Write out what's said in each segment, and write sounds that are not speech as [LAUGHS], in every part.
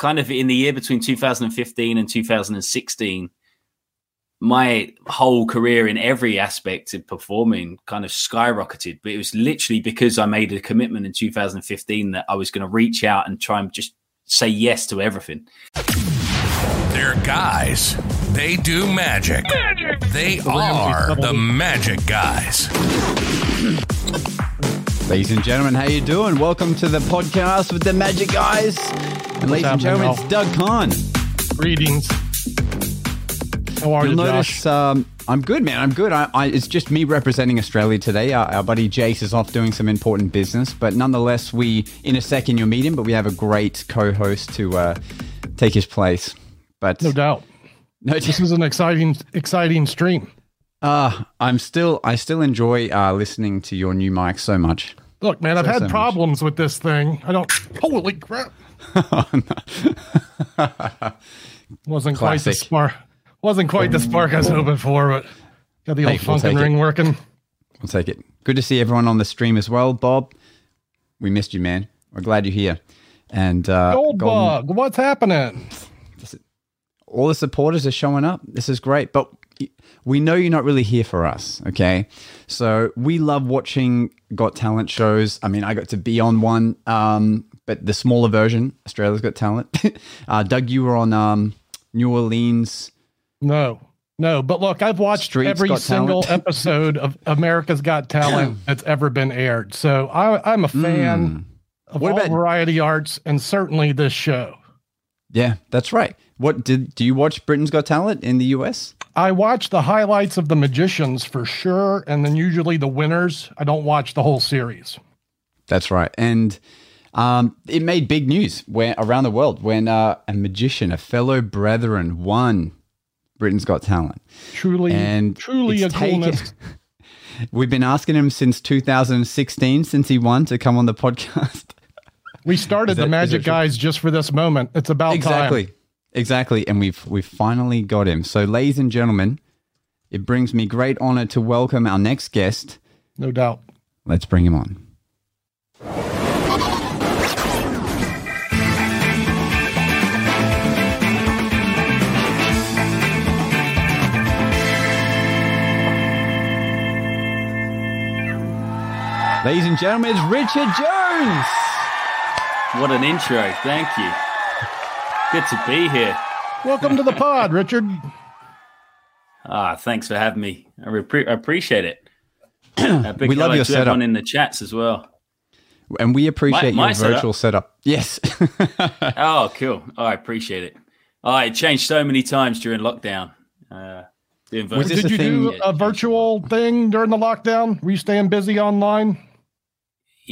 kind of in the year between 2015 and 2016, my whole career in every aspect of performing kind of skyrocketed. But it was literally because I made a commitment in 2015 that I was going to reach out and try and just say yes to everything. They're guys. They do magic. magic. They are the magic guys. Ladies and gentlemen, how you doing? Welcome to the podcast with the Magic Guys. Ladies and gentlemen, it's Doug Conn. Greetings. How are You'll you, notice Josh? um, I'm good, man. I'm good. I, I, it's just me representing Australia today. Our, our buddy Jace is off doing some important business, but nonetheless, we in a second you'll meet him. But we have a great co-host to uh, take his place. But no doubt. [LAUGHS] no, This was an exciting, exciting stream. uh, I'm still I still enjoy uh, listening to your new mic so much. Look, man, I've had so much. problems with this thing. I don't. Holy crap! [LAUGHS] Wasn't quite the Classic. spark. Wasn't quite the spark I was hoping for, but got the Hey, old we'll funkin' it. ring working. I'll take it. Good to see everyone on the stream as well, Bob. We missed you, man. We're glad you're here. And uh, Gold Golden- bug, what's happening? all the supporters are showing up. This is great, but we know you're not really here for us, okay? So we love watching Got Talent shows. I mean, I got to be on one, um, but the smaller version, Australia's Got Talent. [LAUGHS] uh, Doug, you were on um, New Orleans. No, no. But look, I've watched Streets every Got single [LAUGHS] episode of America's Got Talent [CLEARS THROAT] that's ever been aired. So I, I'm a fan of Hmm. What all about- variety arts, and certainly this show. Yeah, that's right. What did do you watch Britain's Got Talent in the US? I watch the highlights of the magicians for sure, and then usually the winners. I don't watch the whole series. That's right. And um, it made big news when around the world when uh, a magician, a fellow brethren, won Britain's Got Talent. Truly, And truly a taken- coolness. [LAUGHS] We've been asking him since 2016, since he won, to come on the podcast. [LAUGHS] We started that- the Magic? Guys just for this moment. It's about exactly, time. exactly, and we've we've finally got him. So, ladies and gentlemen, it brings me great honor to welcome our next guest. No doubt. Let's bring him on. Ladies and gentlemen, it's Richard Jones. What an intro. Thank you. Good to be here. Welcome to the pod, Richard. Ah, thanks for having me. I, I appreciate it. [CLEARS THROAT] We love your setup. in the chats as well. And we appreciate My- my your setup. virtual setup. Yes. [LAUGHS] Oh, cool. Oh, I appreciate it. Oh, it changed so many times during lockdown. Uh, doing virtual- Did you do thing- a virtual thing during the lockdown? Were you staying busy online?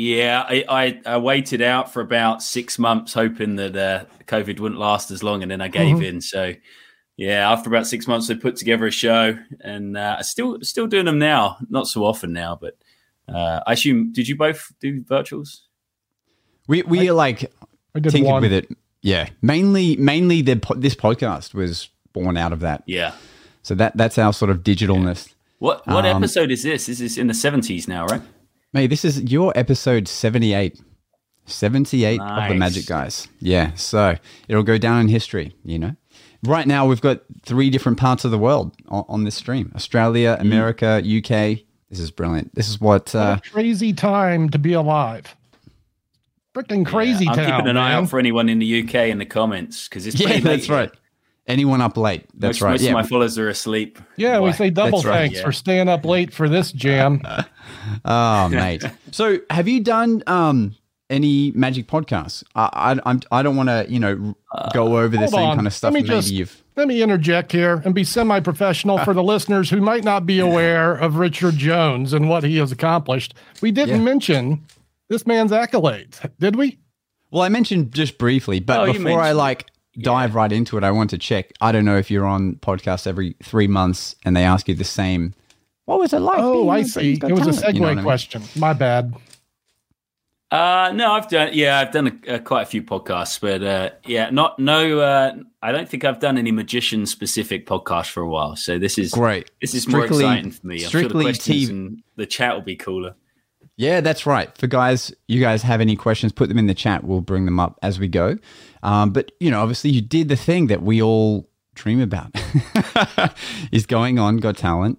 Yeah, I, I, I waited out for about six months, hoping that uh, COVID wouldn't last as long, and then I gave Mm-hmm. in. So, yeah, after about six months, I put together a show, and uh, I still still doing them now. Not so often now, but uh, I assume. Did you both do virtuals? we we like I did tinkered one. with it. Yeah, mainly mainly the po- this podcast was born out of that. Yeah. So that that's our sort of digitalness. What what Um, episode is this? Is this in the seventies now, right? Mate, this is your episode 78. 78 of the Magic Guys. Yeah, so it'll go down in history, you know. Right now we've got three different parts of the world on, on this stream. Australia, Mm. America, UK. This is brilliant. This is what What uh a crazy time to be alive. Freaking crazy I'm town. keeping an eye out for anyone in the UK in the comments because it's [LAUGHS] Yeah, late that's right. Anyone up late. That's most, right. Most yeah. of my followers are asleep. Yeah, we say double That's right, thanks yeah. for staying up late for this jam. [LAUGHS] Oh, mate. so, have you done um, any magic podcasts? I I, I'm, I don't want to, you know, go over the same on. kind of stuff. Let me Maybe just- you've. Let me interject here and be semi professional for the listeners who might not be aware of Richard Jones and what he has accomplished. We didn't Yeah. mention this man's accolades, did we? Well, I mentioned just briefly, but Oh, before I like dive right into it, I want to check. I don't know if you're on podcasts every three months and they ask you the same. What was it like? Oh, being I see. Britain's It was a Talent?" segue You know what I mean? question. My bad. Uh, no, I've done. Yeah, I've done a, a, quite a few podcasts, but uh, yeah, not no. Uh, I don't think I've done any magician specific podcasts for a while. So this is Great. This is Strictly- more exciting for me. I'm sure strictly the questions TV and the chat will be cooler. Yeah, that's right. For guys, you guys have any questions, put them in the chat. We'll bring them up as we go. Um, but you know, obviously, you did the thing that we all dream about [LAUGHS] is going on Got Talent,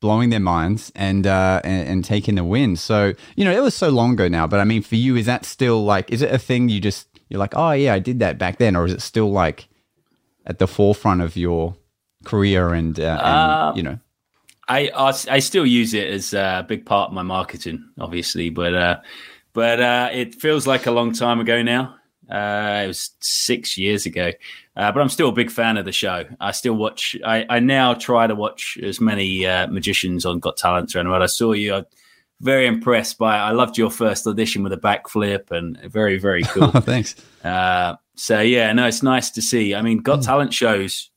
blowing their minds, and, uh, and and taking the win. So you know, it was so long ago now. But I mean, for you, is that still like? Is it a thing you just you're like, oh yeah, I did that back then, or is it still like at the forefront of your career and, uh, and Uh, you know? I, I I still use it as a big part of my marketing, obviously, but uh, but uh, it feels like a long time ago now. Uh, it was six years ago, uh, but I'm still a big fan of the show. I still watch. I, I now try to watch as many uh, magicians on Got Talent around world. I saw you. I'm very impressed by. I loved your first audition with a backflip, and very very [LAUGHS] cool. Thanks. Uh, so yeah, no, it's nice to see. I mean, Got Talent shows.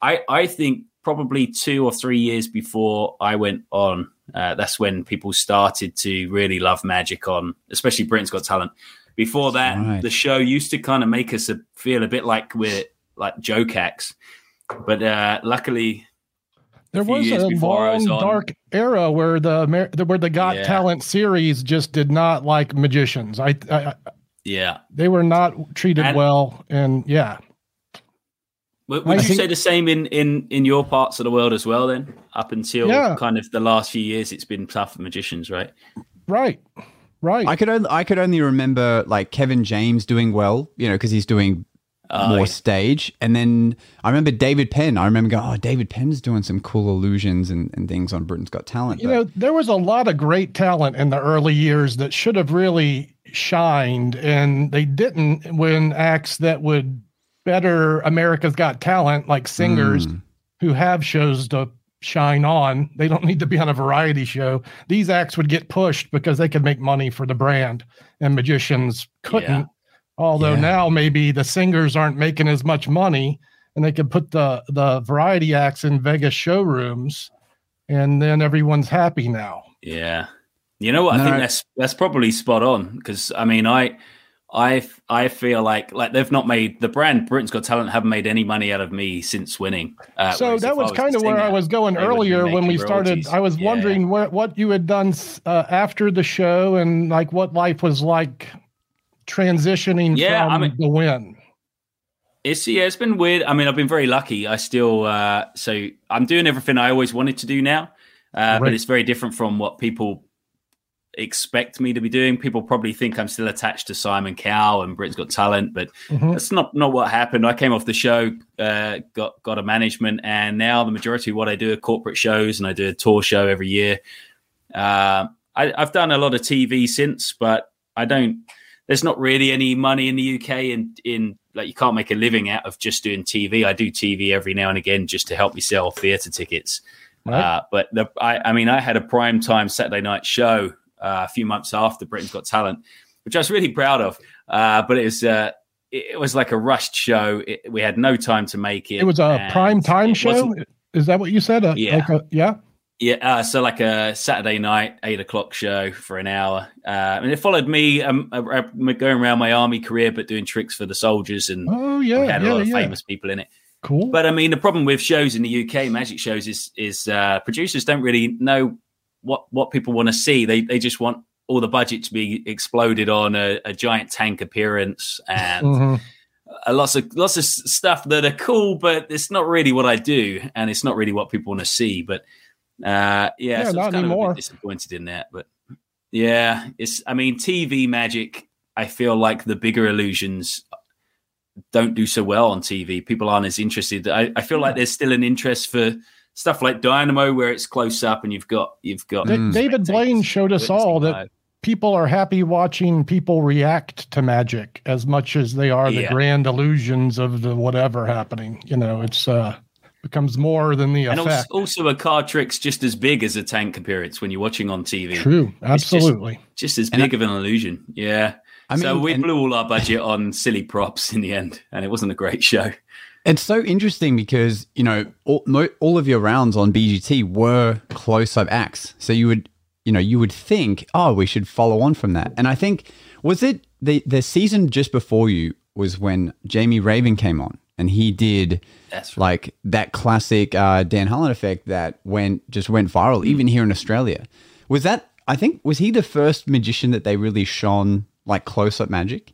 I I think probably two or three years before I went on, uh, that's when people started to really love magic on, especially Britain's Got Talent. Before that, Right. the show used to kind of make us a, feel a bit like we're like joke acts, but uh, luckily, There few was a was long, on- dark era where the where the Got Yeah. Talent series just did not like magicians. I, I, I yeah. they were not treated And- well, and yeah, Would, would you think- say the same in, in in your parts of the world as well? Then, up until Yeah. kind of the last few years, it's been tough for magicians, right? right, right. I could only I could only remember like Kevin James doing well, you know, because he's doing Uh, more stage. And then I remember David Penn. I remember going, oh, David Penn's doing some cool illusions and, and things on Britain's Got Talent. you But- know, there was a lot of great talent in the early years that should have really shined, and they didn't when acts that would better America's Got Talent, like singers Mm. who have shows to shine on. They don't need to be on a variety show. These acts would get pushed because they could make money for the brand, and magicians couldn't. Yeah. Although Yeah. now maybe the singers aren't making as much money, and they could put the the variety acts in Vegas showrooms, and then everyone's happy now. Yeah. You know what? I No. think that's that's probably spot on because I mean I I I feel like like they've not made the brand Britain's Got Talent haven't made any money out of me since winning. Uh, so that I was kind of where I was going they would be earlier when we making started. royalties. I was Yeah. wondering what what you had done uh, after the show and like what life was like transitioning Yeah, from I mean- the win. It's yeah, it's been weird. I mean, I've been very lucky. I still uh so I'm doing everything I always wanted to do now. Uh, but it's very different from what people expect me to be doing. People probably think I'm still attached to Simon Cowell and Britain's Got Talent, but Mhm. that's not not what happened. I came off the show, uh, got got a management, and now the majority of what I do are corporate shows, and I do a tour show every year. Uh, I, I've done a lot of TV since, but I don't. There's not really any money in the UK in in like you can't make a living out of just doing TV. I do TV every now and again just to help me sell theatre tickets. Right. Uh, but the, I, I mean, I had a prime time Saturday night show a few months after Britain's Got Talent, which I was really proud of. Uh, but it was uh, it, was like a rushed show. It, we had no time to make it. It was a prime time show. Is that what you said? A, Yeah. Like a, yeah. Yeah, uh, so like a Saturday night, eight o'clock show for an hour, uh, and it followed me um, uh, uh, going around my army career, but doing tricks for the soldiers, and Oh yeah, we yeah. had a yeah, lot of yeah. famous people in it. Cool. But I mean, the problem with shows in the UK, magic shows, is is uh, producers don't really know what what people want to see. They they just want all the budget to be exploded on a, a giant tank appearance and Mhm. uh, lots of lots of stuff that are cool, but it's not really what I do, and it's not really what people want to see. But uh, yeah, Yeah, so not kind of a anymore. bit disappointed in that. But yeah, it's I mean, TV magic. I feel like the bigger illusions don't do so well on TV. People aren't as interested. I, I feel like there's still an interest for stuff like Dynamo, where it's close up and you've got you've got. Da- Mm. David Blaine showed us all that live. people are happy watching people react to magic as much as they are the Yeah. grand illusions of the whatever happening. You know, it's uh becomes more than the And also, effect. also, a card trick's just as big as a tank appearance when you're watching on TV. True, It's just- absolutely. just as And big of an illusion. Yeah. I mean, so we and- blew all our budget on silly props in the end, and it wasn't a great show. It's so interesting because you know all, mo- all of your rounds on BGT were close-up acts, so you would you know you would think, oh, we should follow on from that. And I think was it the the season just before you was when Jamie Raven came on and he did That's right. like that classic uh, Dan Holland effect that went just went viral, even here in Australia. Was that I think was he the first magician that they really shone like close up magic?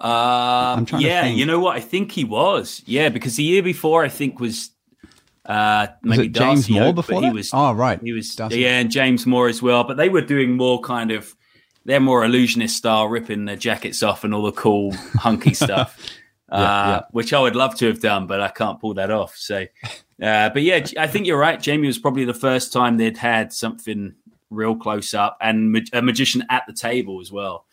Um, trying to yeah, you know what? I think he was. Yeah, because the year before, I think was uh, Was maybe it James Darcy Moore before he was. oh, right. He was. Darcy. Yeah, and James Moore as well. But they were doing more kind of. They're more illusionist style, ripping their jackets off and all the cool hunky [LAUGHS] stuff, uh, yeah. which I would love to have done, but I can't pull that off. So, uh, but yeah, I think you're right. Jamie was probably the first time they'd had something real close up and ma- a magician at the table as well.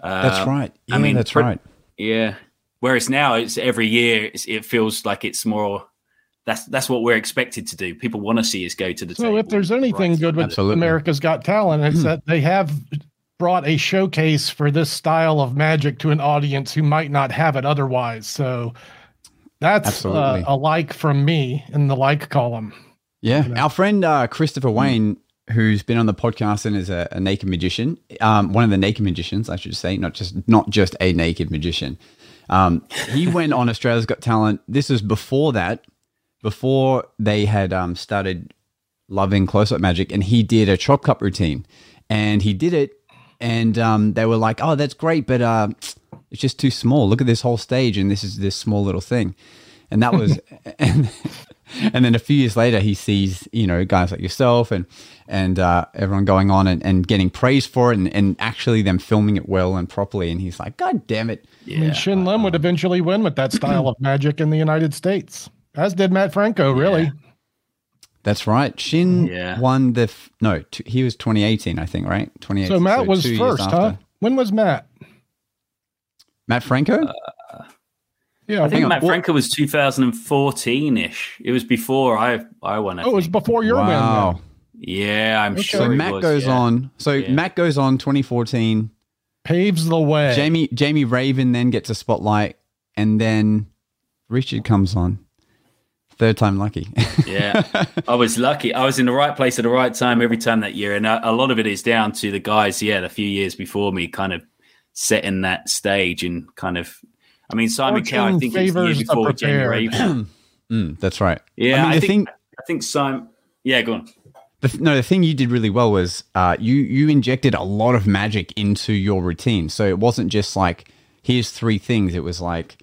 That's right. Yeah, I mean, that's pre- right. Yeah. Whereas now it's every year it's, it feels like it's more. That's that's what we're expected to do. People want to see us go to the So table. if there's anything Right. good with Absolutely. America's Got Talent, it's that they have brought a showcase for this style of magic to an audience who might not have it otherwise. So that's uh, a like from me in the like column. Yeah, our friend uh, Christopher Wayne, who's been on the podcast and is a, a naked magician, um, one of the naked magicians, I should say, not just not just a naked magician. Um, he [LAUGHS] went on Australia's Got Talent. This was before that, before they had um, started loving close-up magic, and he did a chop cup routine, and he did it, and um, they were like, "Oh, that's great, but uh, it's just too small. Look at this whole stage, and this is this small little thing." And that was, [LAUGHS] [LAUGHS] and, and then a few years later, he sees you know guys like yourself and and uh, everyone going on and, and getting praise for it, and, and actually them filming it well and properly, and he's like, "God damn it!" I mean, Shin Lim would eventually win with that style of magic in the United States, as did Matt Franco, really. That's right. Shin Yeah. won the f- no. T- he was 2018, I think, right? 2018. So Matt was first, huh? When was Matt? Matt Franco. Yeah, I think Hang on, Matt what- Franco was 2014 ish. It was before I I won. I oh, it was before your win. wow. then. Yeah, I'm Okay. sure. So it Matt was, goes yeah. on. So Yeah. Matt goes on 2014. Paves the way. Jamie Jamie Raven then gets a spotlight, and then Richard comes on. Third time lucky. [LAUGHS] yeah, I was lucky. I was in the right place at the right time every time that year, and a, a lot of it is down to the guys. Yeah, a few years before me, kind of setting that stage and kind of. I mean, Simon Cowell. I think it was the year favours before with Jamie. Raven. [CLEARS THROAT] Mm, that's right. Yeah, I I, mean, the think thing- I think Simon. Yeah, go on. The, no, the thing you did really well was uh, you you injected a lot of magic into your routine. So it wasn't just like here's three things. It was like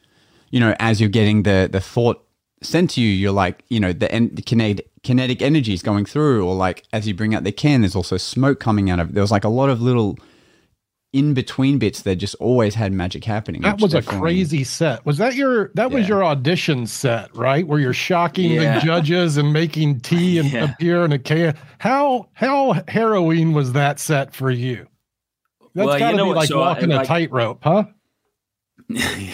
you know as you're getting the the thought sent to you, you're like you know the, en- the kinetic kinetic energy is going through, or like as you bring out the can, there's also smoke coming out of. it. There was like a lot of little in between bits that just always had magic happening. That was a crazy set. Was that your that was your audition set, right? Where you're shocking Yeah. the judges and making tea and [LAUGHS] Yeah. appear in a can. How how harrowing was that set for you? That's Well, you gotta know be what, like so I- walking a tightrope, huh? [LAUGHS]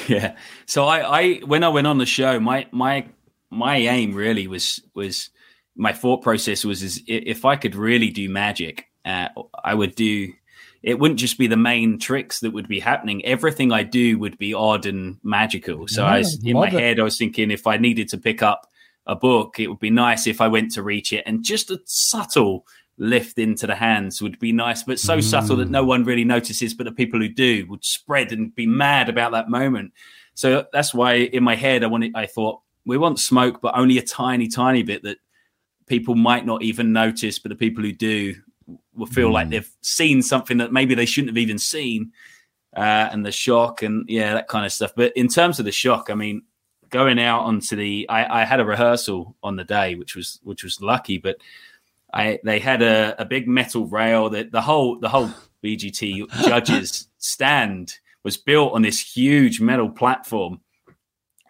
yeah. So I, I when I went on the show, my my my aim really was was my thought process was is if I could really do magic, uh, I would do. It wouldn't just be the main tricks that would be happening. Everything I do would be odd and magical. So I was in my head, I was thinking if I needed to pick up a book, it would be nice if I went to reach it, and just a subtle lift into the hands would be nice, but so subtle that no mm. one really notices. But the people who do would spread and be mad about that moment. So that's why in my head I wanted. I thought we want smoke, but only a tiny, tiny bit that people might not even notice, but the people who do will feel like they've seen something that maybe they shouldn't have even seen, uh, and the shock and yeah, that kind of stuff. But in terms of the shock, I mean, going out onto the, I, I had a rehearsal on the day, which was which was lucky, but I they had a, a big metal rail that the whole the whole BGT [LAUGHS] judges stand was built on this huge metal platform,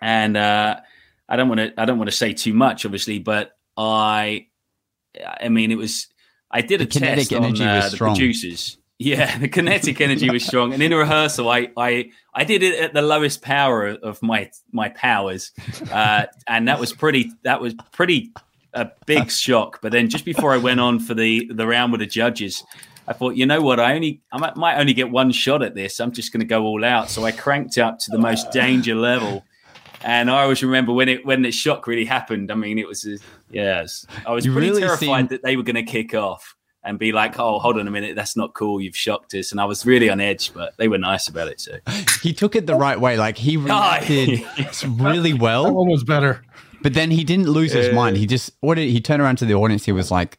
and uh, I don't want to I don't want to say too much, obviously, but I I mean it was I did a kinetic test on energy uh, was the producers. Yeah, [LAUGHS] the kinetic energy was strong, and in a rehearsal, I I I did it at the lowest power of my my powers, uh, and that was pretty that was pretty a big shock. But then just before I went on for the the round with the judges, I thought, you know what, I only I might, might only get one shot at this. I'm just going to go all out. So I cranked up to the most danger level. And I always remember when it when the shock really happened. I mean, it was a, yes, I was You pretty really terrified seem- that they were going to kick off and be like, "Oh, hold on a minute, that's not cool. You've shocked us." And I was really on edge, but they were nice about it. So [SIGHS] He took it the right way. Like he [LAUGHS] oh, reacted [LAUGHS] really That well, one was better. but then he didn't lose his Yeah. mind. He just what did he turn around to the audience? He was like,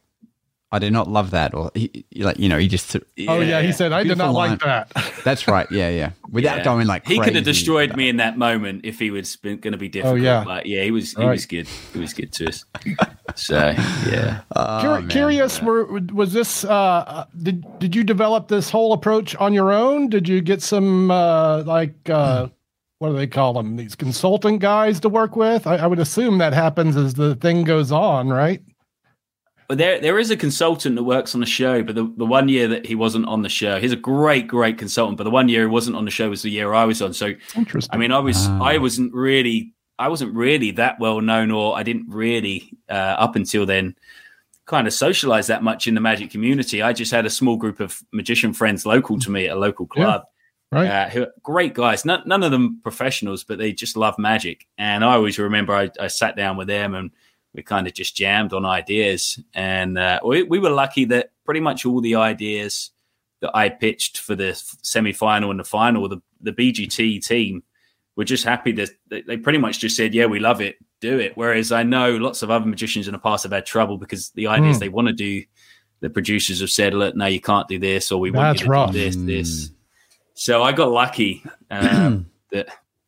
I did not love that, or he, like you know, he just. Oh yeah, he said I did not Beautiful like that. [LAUGHS] That's right. Yeah, yeah. Without Yeah. going like he could have destroyed me in that moment if he was going to be difficult. Oh yeah. but yeah, he was he Right. was good. He was good to us. So yeah, [LAUGHS] Oh, Cur- man. curious, were, was this? Uh, did did you develop this whole approach on your own? Did you get some uh, like uh, what do they call them? These consultant guys to work with? I, I would assume that happens as the thing goes on, right? But there, there is a consultant that works on the show. But the, the one year that he wasn't on the show, he's a great, great consultant. But the one year he wasn't on the show was the year I was on. So Interesting. I mean, I was, Ah. I wasn't really, I wasn't really that well known, or I didn't really uh, up until then kind of socialize that much in the magic community. I just had a small group of magician friends local to me at a local club. right. Uh, who great guys, none, none of them professionals, but they just love magic. And I always remember I, I sat down with them and we kind of just jammed on ideas. And uh, we, we were lucky that pretty much all the ideas that I pitched for the semi final and the final, the, the BGT team were just happy that they, pretty much just said, Yeah, we love it, do it. Whereas I know lots of other magicians in the past have had trouble because the ideas Hmm. they want to do, the producers have said, Look, no, you can't do this, or we want That's you to rough. do this, this. So I got lucky um, [CLEARS THROAT] that,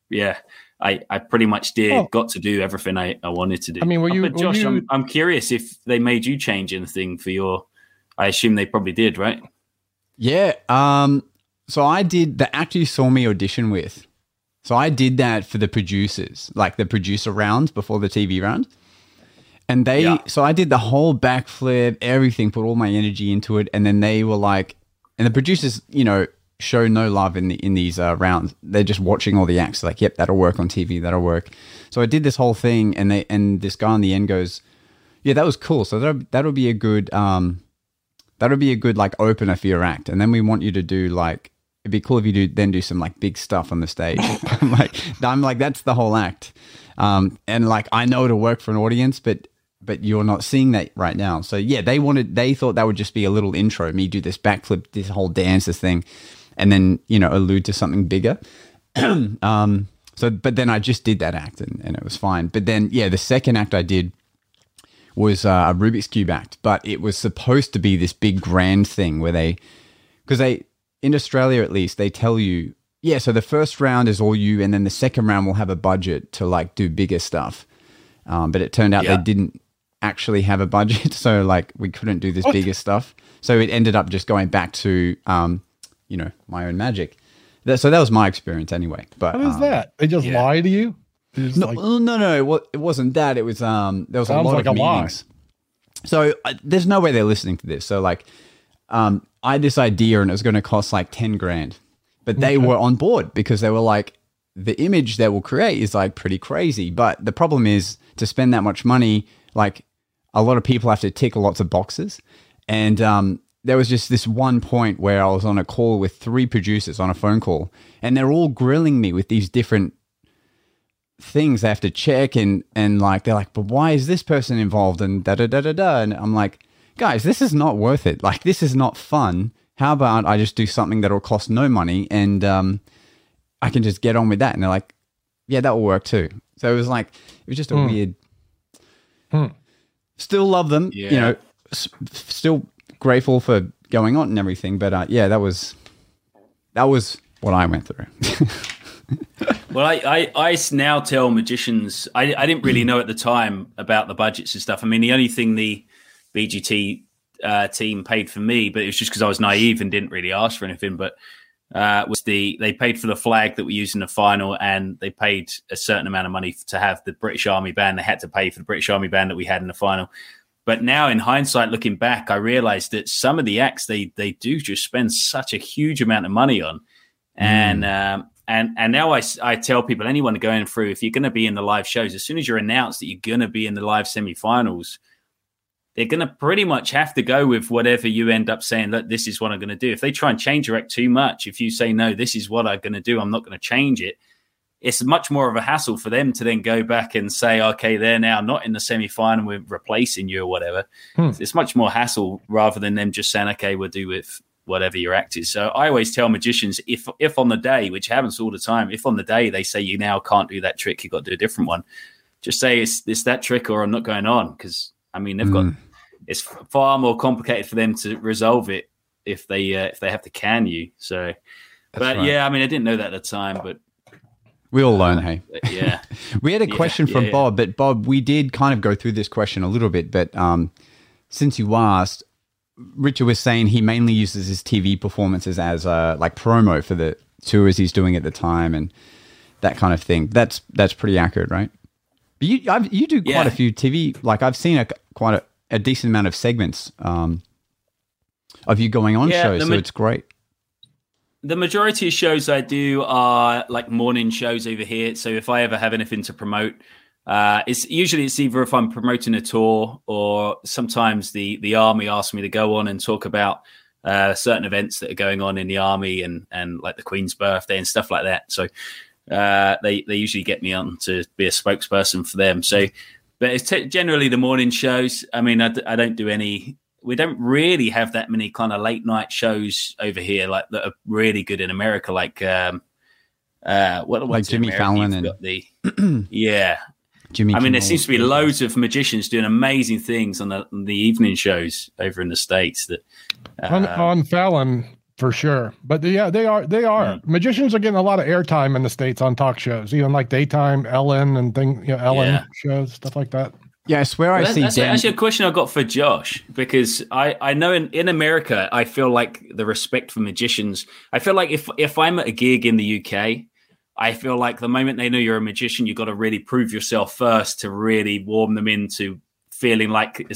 yeah, I, I pretty much did Oh. got to do everything I, I wanted to do. I mean, were you- But were Josh, you- I'm, I'm curious if they made you change anything for your. I assume they probably did, right? Yeah. Um. So I did the actor you saw me audition with. So I did that for the producers, like the producer round before the TV round. And they, Yeah. so I did the whole backflip, everything, put all my energy into it, and then they were like, and the producers, you know, show no love in the in these uh, rounds. They're just watching all the acts, like, yep, that'll work on TV, that'll work. So I did this whole thing, and they and this guy in the end goes, yeah, that was cool. So that that'll be a good um, that'll be a good like opener for your act. And then we want you to do like it'd be cool if you do then do some like big stuff on the stage. [LAUGHS] [LAUGHS] I'm like I'm like that's the whole act. Um, and like I know it'll work for an audience, but but you're not seeing that right now. So yeah, they wanted they thought that would just be a little intro, me do this backflip, this whole dance, this thing, and then you know allude to something bigger. [CLEARS THROAT] um, so but then I just did that act and, and it was fine. But then yeah, the second act I did was uh, a Rubik's Cube act, but it was supposed to be this big grand thing where they, because they, in Australia at least, they tell you, yeah, so the first round is all you, and then the second round will have a budget to like do bigger stuff. Um, but it turned out Yeah. they didn't actually have a budget, [LAUGHS] so like we couldn't do this What? bigger stuff. So it ended up just going back to, um, you know, my own magic. That, so that was my experience anyway. But What is um, that? They just yeah. lie to you? No, like- well, no, no, it, wasn't that. It was um, there was a Sounds lot like of a lie. meetings. So uh, there's no way they're listening to this. So like, um, I had this idea and it was going to cost like ten grand, but they were on board because they were like, the image that we'll create is like pretty crazy. But the problem is to spend that much money, like a lot of people have to tick lots of boxes, and um, there was just this one point where I was on a call with three producers on a phone call, and they're all grilling me with these different things they have to check and and like they're like but why is this person involved and da da da da da and i'm like guys this is not worth it like this is not fun how about i just do something that'll cost no money and um i can just get on with that and they're like yeah that will work too so it was like it was just a Hmm. weird Hmm. still love them Yeah. you know s- still grateful for going on and everything but uh yeah that was that was what i went through [LAUGHS] Well, I I now tell magicians, I, I didn't really know at the time about the budgets and stuff. I mean, the only thing the BGT uh, team paid for me, but it was just because I was naive and didn't really ask for anything, but uh, was the they paid for the flag that we used in the final and they paid a certain amount of money to have the British Army band. They had to pay for the British Army band that we had in the final. But now, in hindsight, looking back, I realized that some of the acts they they do just spend such a huge amount of money on, and um, and and now I I tell people anyone going through if you're going to be in the live shows, as soon as you're announced that you're going to be in the live semi-finals, they're going to pretty much have to go with whatever you end up saying that this is what I'm going to do. If they try and change your act too much, if you say no, this is what I'm going to do, I'm not going to change it. It's much more of a hassle for them to then go back and say, okay, they're now not in the semi final, we're replacing you or whatever. Hmm. It's much more hassle rather than them just saying, okay, we'll do with whatever your act is. So I always tell magicians if if on the day, which happens all the time, if on the day they say you now can't do that trick, you've got to do a different one, just say it's it's that trick or I'm not going on because I mean they've got it's far more complicated for them to resolve it if they uh, if they have to can you. So, but right. yeah, I mean, I didn't know that at the time, but We all learn, hey. yeah, [LAUGHS] We had a Yeah, question from yeah. Bob, but Bob, we did kind of go through this question a little bit, but um, since you asked, Richard was saying he mainly uses his TV performances as uh, like promo for the tours he's doing at the time and that kind of thing. That's that's pretty accurate, right? But you I've, you do quite a few TV. Like I've seen a quite a, a decent amount of segments um, of you going on shows, the so ma- it's great. The majority of shows I do are like morning shows over here. So if I ever have anything to promote, uh, it's usually it's either if I'm promoting a tour or sometimes the the army asks me to go on and talk about uh, certain events that are going on in the army and and like the Queen's birthday and stuff like that. So uh, they they usually get me on to be a spokesperson for them. So, but it's t- generally the morning shows. I mean, I, d- I don't do any. We don't really have that many kind of late night shows over here, like that are really good in America. Like, um, uh, what what's in Jimmy America? Fallon You've and- the [CLEARS THROAT] yeah. [CLEARS THROAT] Jimmy, I mean, there seems to be loads of magicians doing amazing things on the, on the evening shows over in the states. That on, uh, on Fallon for sure. But yeah, they are they are Hmm. magicians are getting a lot of airtime in the states on talk shows, even like daytime Ellen and thing, you know, Ellen Yeah. shows stuff like that. Yeah, I swear I Well, see that's Dan. actually a question I got for Josh because I, I know in, in America I feel like the respect for magicians. I feel like if if I'm at a gig in the UK, I feel like the moment they know you're a magician, you've got to really prove yourself first to really warm them into feeling like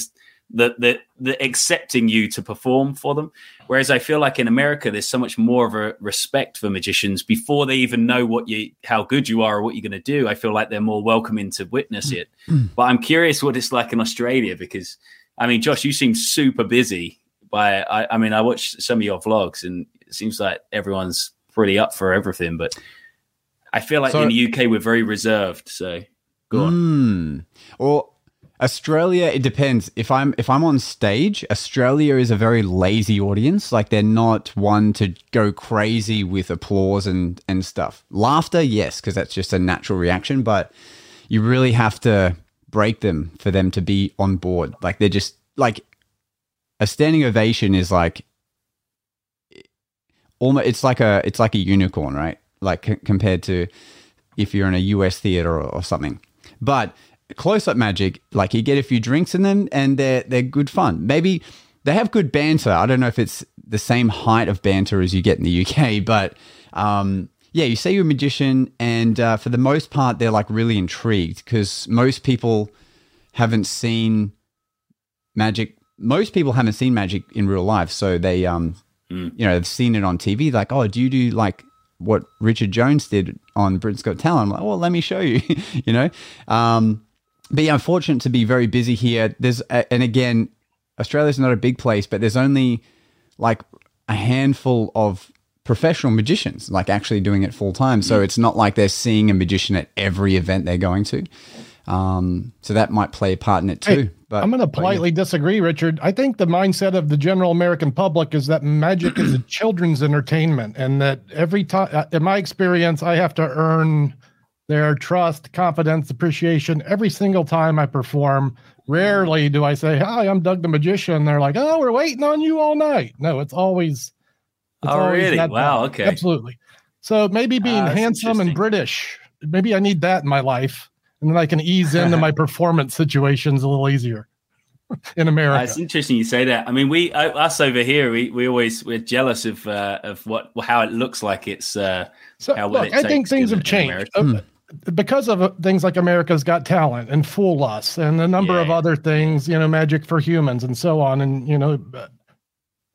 it's the the the accepting you to perform for them. Whereas I feel like in America, there's so much more of a respect for magicians before they even know what you how good you are or what you're going to do. I feel like they're more welcoming to witness it. but I'm curious what it's like in Australia because I mean, Josh, you seem super busy. By I, I mean, I watched some of your vlogs and it seems like everyone's pretty up for everything. But I feel like So- in the UK we're very reserved. So go on. Mm. Australia, it depends. If I'm if I'm on stage, Australia is a very lazy audience. Like they're not one to go crazy with applause and and stuff. Laughter, yes, because that's just a natural reaction. But you really have to break them for them to be on board. Like they're just like a standing ovation is like almost it's like a it's like a unicorn, right? Like c- compared to if you're in a US theater or, or something. But close up magic, like you get a few drinks in them and they're they're good fun. Maybe they have good banter. I don't know if it's the same height of banter as you get in the UK, [LAUGHS] but um, yeah, you say you're a magician, and uh, for the most part, they're like really intrigued because most people haven't seen magic. Most people haven't seen magic in real life, so they um, you know, they've seen it on TV. Like, oh, do you do like what Richard Jones did on Britain's Got Talent? I'm like, well, let me show you. [LAUGHS] you know, um, but yeah, I'm fortunate to be very busy here. There's a, and again, Australia's not a big place, but there's only like a handful of professional magicians like actually doing it full time. So it's not like they're seeing a magician at every event they're going to. Um, so that might play a part in it too. Hey, but I'm going to but yeah. politely disagree, Richard. I think the mindset of the general American public is that magic is a [CLEARS THROAT] children's entertainment, and that every time, in my experience, I have to earn their trust, confidence, appreciation every single time I perform. Rarely do I say, "Hi, I'm Doug the magician." They're like, "Oh, we're waiting on you all night." No, it's always. It's Oh, always really? Wow, bad. okay. Absolutely. So maybe being that's handsome and. British, maybe I need that in my life, and then I can ease into my [LAUGHS] performance situations a little easier [LAUGHS] in Uh, America. it's interesting you say that. I mean, we uh, us over here, we, we always we're jealous of uh, of what how it looks like. It's uh, So how well look, it I think things have in changed America. Because of uh, things like America's Got Talent and Fool Us and a number Yeah, of other things, you know, Magic for Humans and so on. And you know, uh,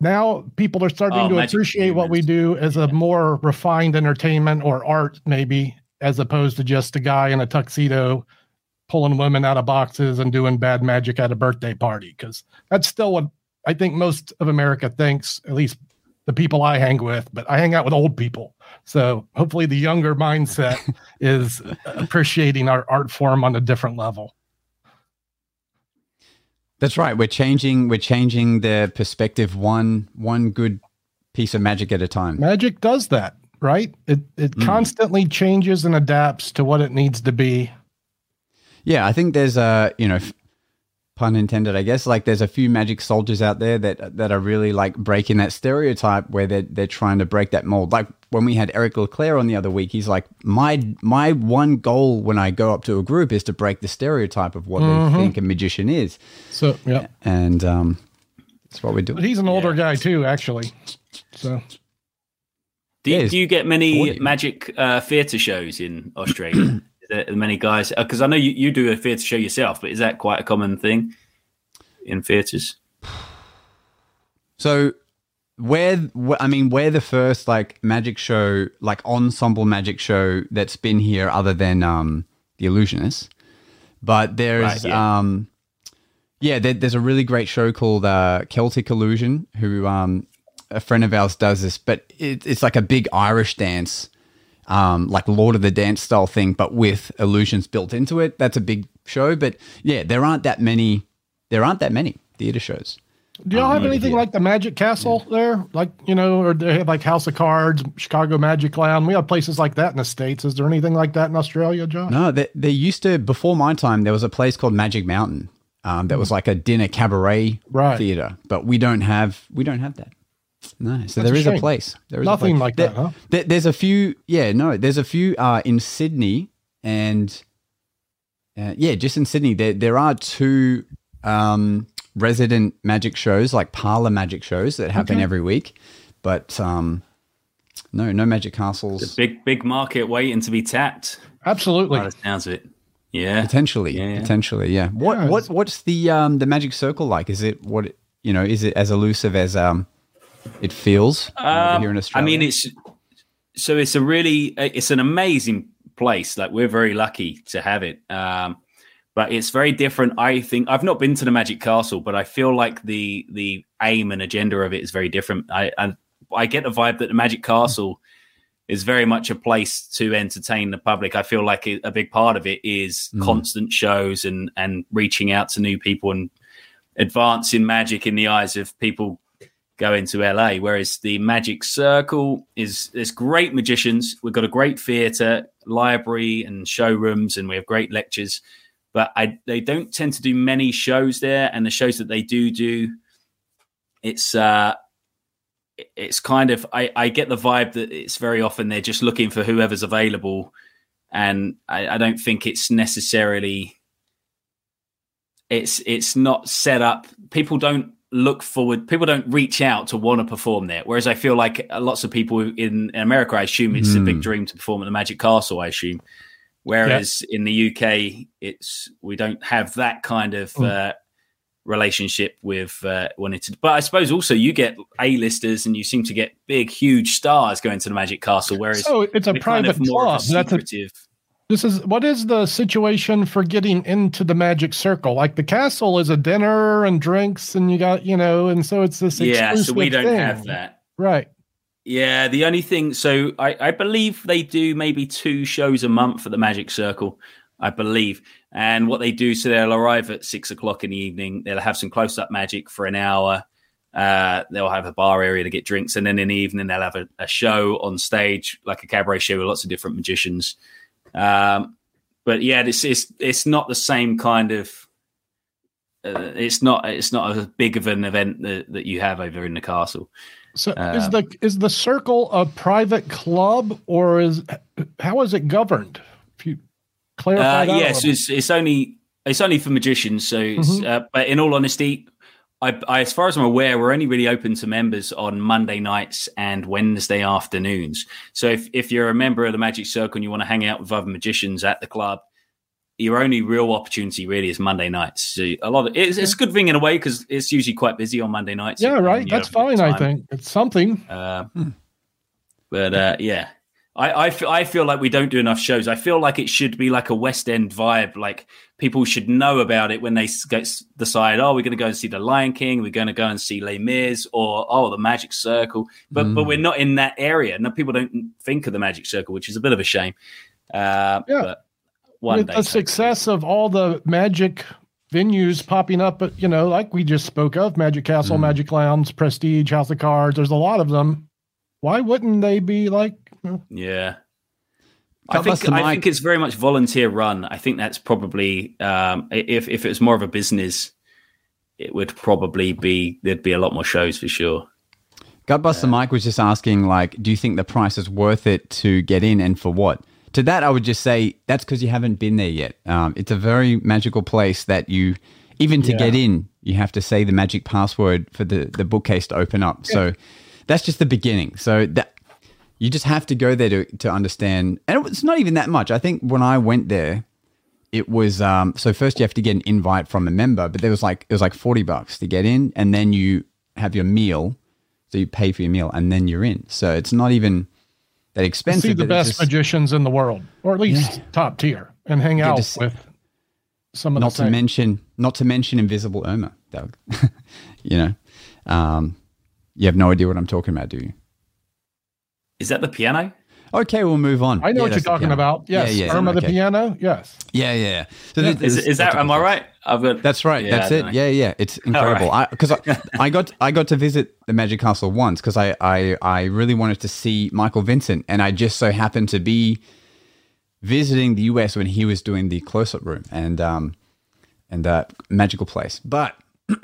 now people are starting Oh, to Magic appreciate what we do as a more refined entertainment or art, maybe, as opposed to just a guy in a tuxedo pulling women out of boxes and doing bad magic at a birthday party. Because that's still what I think most of America thinks, at least the people I hang with, but I hang out with old people. So hopefully the younger mindset [LAUGHS] is appreciating our art form on a different level. That's right. We're changing. We're changing the perspective one one good piece of magic at a time. Magic does that, right? It it mm. constantly changes and adapts to what it needs to be. Yeah, I think there's a you know pun intended, I guess. Like there's a few magic soldiers out there that that are really like breaking that stereotype where they're they're trying to break that mold. Like when we had Eric Leclaire on the other week, he's like, my my one goal when I go up to a group is to break the stereotype of what Mm-hmm. they think a magician is, So yeah, and um, that's what we do. but he's an older guy too, actually. So Do you, Yeah, do you get many 40. magic uh, theatre shows in Australia? [CLEARS THROAT] there many guys? Because I know you, you do a theatre show yourself, but is that quite a common thing in theatres? So we're, I mean, we're the first like magic show, like ensemble magic show that's been here other than um, the Illusionist. But there's, Right, yeah. um, yeah, there, there's a really great show called uh, Celtic Illusion, who um, a friend of ours does this, but it, it's like a big Irish dance, um, like Lord of the Dance style thing, but with illusions built into it. That's a big show, but yeah, there aren't that many. There aren't that many theater shows. do y'all have anything yeah. like the Magic Castle there? Like you know, or they have like House of Cards, Chicago Magic Lounge. We have places like that in the states. Is there anything like that in Australia, Josh? No, they, there used to before my time. There was a place called Magic Mountain. Um, that was like a dinner cabaret Right. theater, but we don't have we don't have that. No, so That's there a is a place. There is Nothing a place. like There- that, huh? there- there's a few. Yeah, no, there's a few uh, in Sydney and uh, yeah, just in Sydney. There there are two um, resident magic shows, like parlor magic shows that happen Okay. every week, but um, no, no magic castles. Big big market waiting to be tapped. Absolutely. By the sounds of it. Yeah. Potentially, Yeah, yeah. potentially, yeah. What Yeah, what what's the um the magic circle like? Is it what you know? Is it as elusive as um it feels Um, here in I mean, it's so it's a really it's an amazing place. Like we're very lucky to have it. Um, but it's very different. I think I've not been to the Magic Castle, but I feel like the the aim and agenda of it is very different. I I, I get the vibe that the Magic Castle is very much a place to entertain the public. I feel like it, a big part of it is constant shows and and reaching out to new people and advancing magic in the eyes of people going to LA. Whereas the Magic Circle is there's great magicians. We've got a great theatre, library, and showrooms, and we have great lectures. But I, they don't tend to do many shows there, and the shows that they do do, it's uh, it's kind of I, I get the vibe that it's very often they're just looking for whoever's available, and I, I don't think it's necessarily it's it's not set up. People don't look forward. People don't reach out to want to perform there. Whereas I feel like uh, lots of people in America, I assume it's a big dream to perform at the Magic Castle. I assume. Whereas in the UK, it's we don't have that kind of uh, relationship with uh, wanting to. But I suppose also you get A-listers and you seem to get big, huge stars going to the Magic Castle. Whereas So it's a we're kind private of club. That's a. this is what is the situation for getting into the magic circle? Like the castle is a dinner and drinks, and you got you know, and so it's this. yeah, so we don't thing. have that. Right. Yeah, the only thing, so I, I believe they do maybe two shows a month at the Magic Circle, I believe. And what they do, so they'll arrive at six o'clock in the evening, they'll have some close up magic for an hour. Uh, they'll have a bar area to get drinks, and then in the evening, they'll have a, a show on stage, like a cabaret show with lots of different magicians. Um, but yeah, it's, it's, it's not the same kind of. Uh, it's not it's not as big of an event that, that you have over in the castle. So Uh, is the is the circle a private club or is how is it governed? If you clarify Uh, yes, little. it's it's only it's only for magicians. So, it's, Mhm. uh, but in all honesty, I, I, as far as I'm aware, we're only really open to members on Monday nights and Wednesday afternoons. So, if if you're a member of the Magic Circle and you want to hang out with other magicians at the club, your only real opportunity really is Monday nights. So, a lot of it's, it's a good thing in a way because it's usually quite busy on Monday nights. yeah, right. That's fine. I think it's something. Uh, But uh, yeah, I I feel, I feel like we don't do enough shows. I feel like it should be like a West End vibe. Like people should know about it when they get, s- decide, oh, we're going to go and see The Lion King, we're going to go and see Les Mis, or oh, the Magic Circle. But but we're not in that area. No, people don't think of the Magic Circle, which is a bit of a shame. Uh, Yeah. But one the success of all the magic venues popping up, at, you know, like we just spoke of, Magic Castle, Mm. Magic Lounge, Prestige, House of Cards. There's a lot of them. Why wouldn't they be like? Yeah. I think I think it's very much volunteer run. I think that's probably um, if if it was more of a business it would probably be there'd be a lot more shows for sure. Gutbuster Mike was just asking, like, do you think the price is worth it to get in, and for what? To that, I would just say that's because you haven't been there yet. Um, it's a very magical place that you, even to Yeah. get in, you have to say the magic password for the the bookcase to open up. So that's just the beginning. So that you just have to go there to to understand, and it's not even that much. I think when I went there, it was um, so first you have to get an invite from a member, but there was like it was like forty bucks to get in, and then you have your meal, so you pay for your meal, and then you're in. So it's not even that expensive. See the best just- magicians in the world, or at least top tier, and hang out see- with some of not the to mention not to mention Invisible Irma, Doug. [LAUGHS] you know, um, you have no idea what I'm talking about, do you? Is that the piano? Okay, we'll move on. I know Yeah, what you're talking about. Yes, yeah, yeah, Irma the piano. Yes. Yeah, yeah. yeah. So Yeah. this- Is, is that am I right? I've got That's right. Yeah, That's it. know. Yeah, yeah. It's [LAUGHS] incredible. right. Because I, [LAUGHS] I, got I got to visit the Magic Castle once because I, I I really wanted to see Michael Vincent, and I just so happened to be visiting the US when he was doing the close up room and um and that magical place. But [CLEARS THROAT]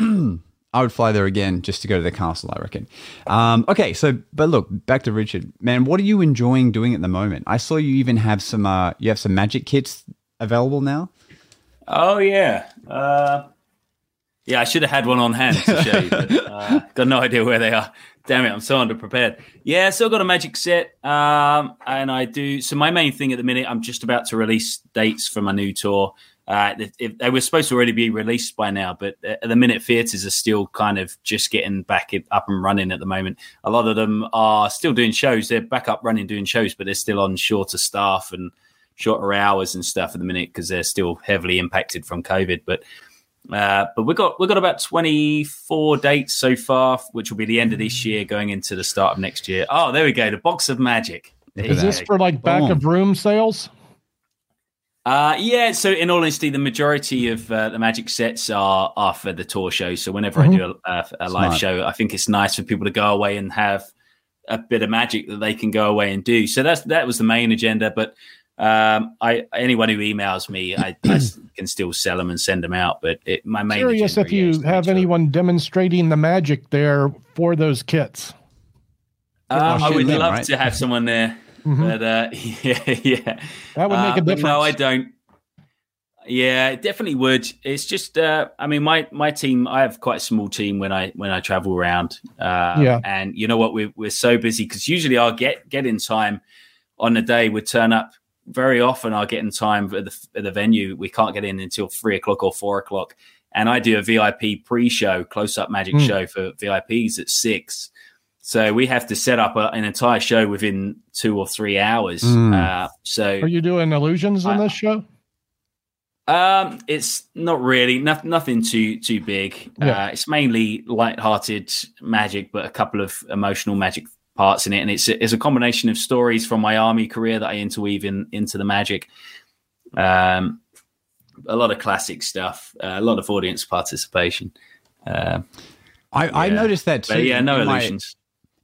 I would fly there again just to go to the castle. I reckon. Um, okay, so but look back to Richard, man. What are you enjoying doing at the moment? I saw you even have some uh you have some magic kits available now. Oh yeah, uh, yeah. I should have had one on hand to show you, but uh, got no idea where they are. Damn it, I'm so underprepared. Yeah, still got a magic set, um, and I do. So my main thing at the minute, I'm just about to release dates for my new tour. Uh, if, if they were supposed to already be released by now, but at the minute, theatres are still kind of just getting back up and running at the moment. A lot of them are still doing shows; they're back up running, doing shows, but they're still on shorter staff and shorter hours and stuff at the minute because they're still heavily impacted from COVID. But uh, but we've got we've got about twenty four dates so far, which will be the end of this year, going into the start of next year. Oh, there we go, the box of magic. There Is this go. for like back Boom. of room sales? Uh, yeah. So, in all honesty, the majority of uh, the magic sets are are for the tour show. So, whenever I do a, a, a live Smart. show, I think it's nice for people to go away and have a bit of magic that they can go away and do. So that's that was the main agenda. But um, I anyone who emails me, I [CLEARS THROAT] can still sell them and send them out. But it, my main Curious if you is to make have anyone demonstrating the magic there for those kits. Um, I would love right? to have someone there, Mhm. but uh, [LAUGHS] yeah, yeah, That would make Uh, a difference. No, I don't. Yeah, it definitely would. It's just, uh, I mean, my my team. I have quite a small team when I when I travel around. Uh, Yeah. and you know what? We're we're so busy because usually I'll get get in time on the day. We turn up very often. I'll get in time at the at the venue. We can't get in until three o'clock or four o'clock. And I do a VIP pre-show, close-up magic Mm. show for VIPs at six. So we have to set up a, an entire show within two or three hours. Mm. Uh, so Are you doing illusions in this show? um, it's not really no, nothing too too big. Yeah. Uh, it's mainly light-hearted magic, but a couple of emotional magic parts in it, and it's it's a combination of stories from my army career that I interweave in into the magic. Um, a lot of classic stuff, uh, a lot of audience participation. Uh, I, I noticed that too. but yeah, no in my- illusions.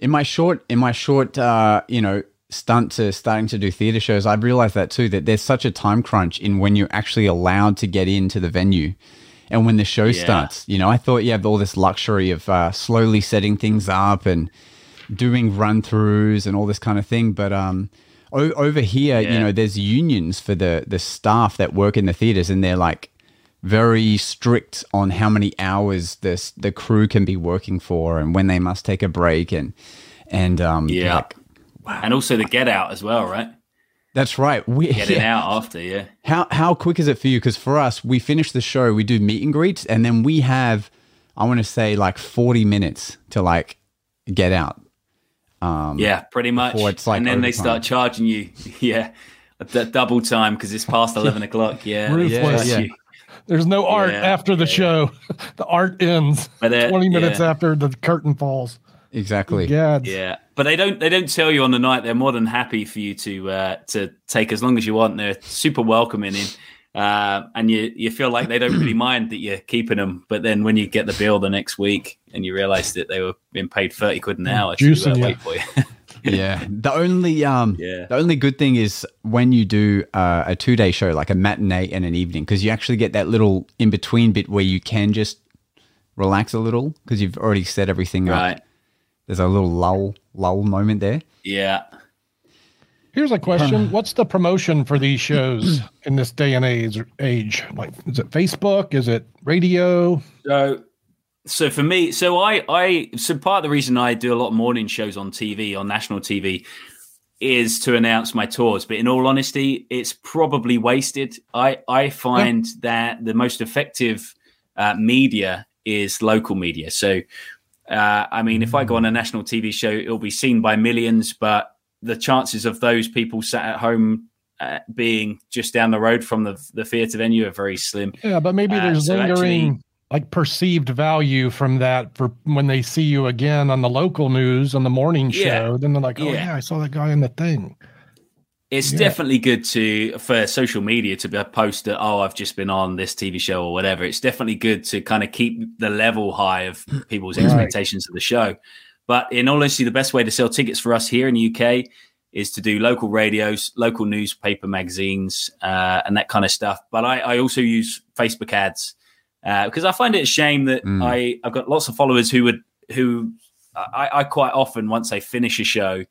In my short in my short uh you know stunt to starting to do theater shows i've realized that too that there's such a time crunch in when you're actually allowed to get into the venue and when the show Yeah. starts you know i thought you have all this luxury of uh, slowly setting things up and doing run throughs and all this kind of thing but um o- over here you know there's unions for the the staff that work in the theaters and they're like very strict on how many hours this the crew can be working for and when they must take a break and and um Yeah. like, And also the get out as well, right? that's right we Getting [LAUGHS] yeah. out after, yeah. how how quick is it for you because for us we finish the show we do meet and greets and then we have i want to say like 40 minutes to like get out um Yeah, pretty much. it's like and then they start charging you, [LAUGHS] yeah, a d- double time because it's past eleven o'clock. Yeah, they Ruthless. charge Yeah. You. There's no art Yeah, after the show. [LAUGHS] The art ends But uh, 20 minutes yeah, after the curtain falls. exactly Yeah. Yeah, but they don't they don't tell you on the night. They're more than happy for you to uh, to take as long as you want. They're super welcoming in. Uh, and you you feel like they don't really [CLEARS THROAT] mind that you're keeping them, but then when you get the bill the next week and you realise that they were being paid thirty quid an hour to uh, you. wait for you, [LAUGHS] yeah the only um Yeah. the only good thing is when you do uh, a two day show like a matinee and an evening because you actually get that little in between bit where you can just relax a little because you've already set everything Right. up. There's a little lull lull moment there. Yeah. Here's a question: [SIGHS] What's the promotion for these shows in this day and age? Age, like, is it Facebook? Is it radio? So, so for me, so I, I, so part of the reason I do a lot of morning shows on TV, on national TV, is to announce my tours. But in all honesty, it's probably wasted. I, I find that the most effective uh, media is local media. So, uh, I mean, if I go on a national TV show, it'll be seen by millions, but the chances of those people sat at home uh, being just down the road from the the theatre venue are very slim. Yeah, but maybe Uh, there's so lingering actually- like perceived value from that for when they see you again on the local news on the morning show. Yeah. Then they're like, "Oh Yeah. yeah, I saw that guy in the thing." It's Yeah. definitely good to for social media to be a post that oh I've just been on this TV show or whatever. It's definitely good to kind of keep the level high of [CLEARS THROAT] people's Right. expectations of the show. But in all honesty, the best way to sell tickets for us here in the UK is to do local radios, local newspaper magazines, uh, and that kind of stuff. But I, I also use Facebook ads uh, because I find it a shame that Mm. I I've got lots of followers who would who I, I quite often once they finish a show.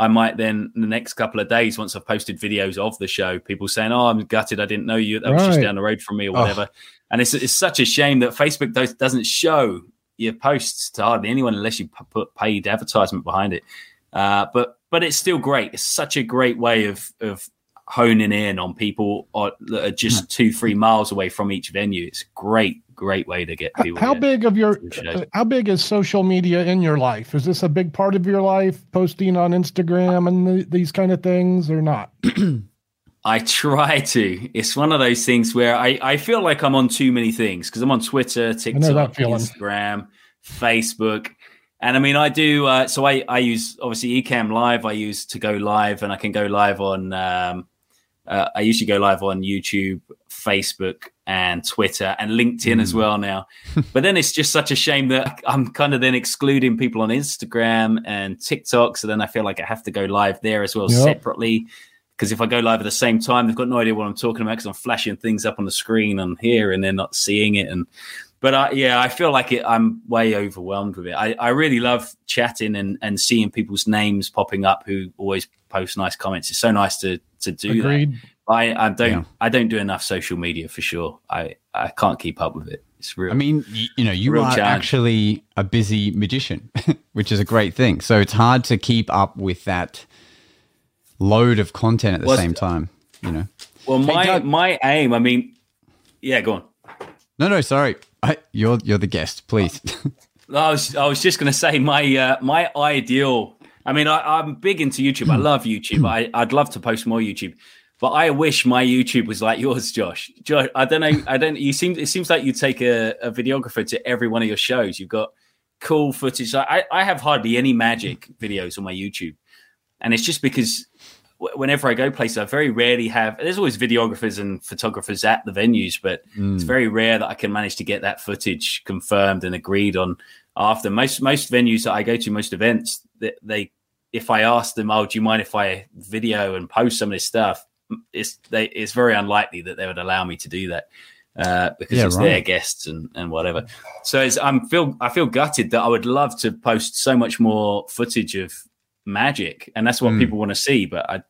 I might then in the next couple of days, once I've posted videos of the show, people saying, "Oh, I'm gutted, I didn't know you. That was just down the road from me, or Oh. whatever." And it's it's such a shame that Facebook does, doesn't show your posts to hardly anyone unless you p- put paid advertisement behind it. Uh, but but it's still great. It's such a great way of of honing in on people or, that are just two three miles away from each venue. It's great great way to get people. How big of your to the shows. uh, how big is social media in your life? Is this a big part of your life, posting on Instagram and the, these kind of things, or not? [CLEARS THROAT] I try to. It's one of those things where I, I feel like I'm on too many things because I'm on Twitter, TikTok. Instagram, Facebook. And I mean, I do. Uh, so I, I use obviously Ecamm Live. I use to go live, and I can go live on. Um, uh, I usually go live on YouTube, Facebook, and Twitter, and LinkedIn as well now. [LAUGHS] but then it's just such a shame that I'm kind of then excluding people on Instagram and TikTok. So then I feel like I have to go live there as well Yep. separately. Because if I go live at the same time, they've got no idea what I'm talking about because I'm flashing things up on the screen on here and they're not seeing it. And but I, yeah, I feel like it, I'm way overwhelmed with it. I, I really love chatting and, and seeing people's names popping up who always post nice comments. It's so nice to to do that. I, I don't Yeah. I don't do enough social media for sure. I, I can't keep up with it. It's real. I mean, you, you know, you are challenge. actually a busy magician, [LAUGHS] which is a great thing. So it's hard to keep up with that load of content at the Well, same time. You know. well, my Doug- my aim. I mean, yeah, go on. No, no, sorry. I, you're you're the guest, please. [LAUGHS] I was I was just going to say my uh, my ideal. I mean, I, I'm big into YouTube. I love YouTube. I, I'd love to post more YouTube, but I wish my YouTube was like yours, Josh. Josh, I don't know. I don't. You seem. It seems like you take a, a videographer to every one of your shows. You've got cool footage. I I have hardly any magic videos on my YouTube, and it's just because wh- whenever I go places, I very rarely have. There's always videographers and photographers at the venues, but it's mm. very rare that I can manage to get that footage confirmed and agreed on after. Most most venues that I go to, most events, that they, if I ask them, "Oh, do you mind if I video and post some of this stuff?" It's they, it's very unlikely that they would allow me to do that. Uh, because Yeah, it's their guests and, and whatever. So it's, I'm feel I feel gutted that I would love to post so much more footage of magic, and that's what Mm. people want to see. But I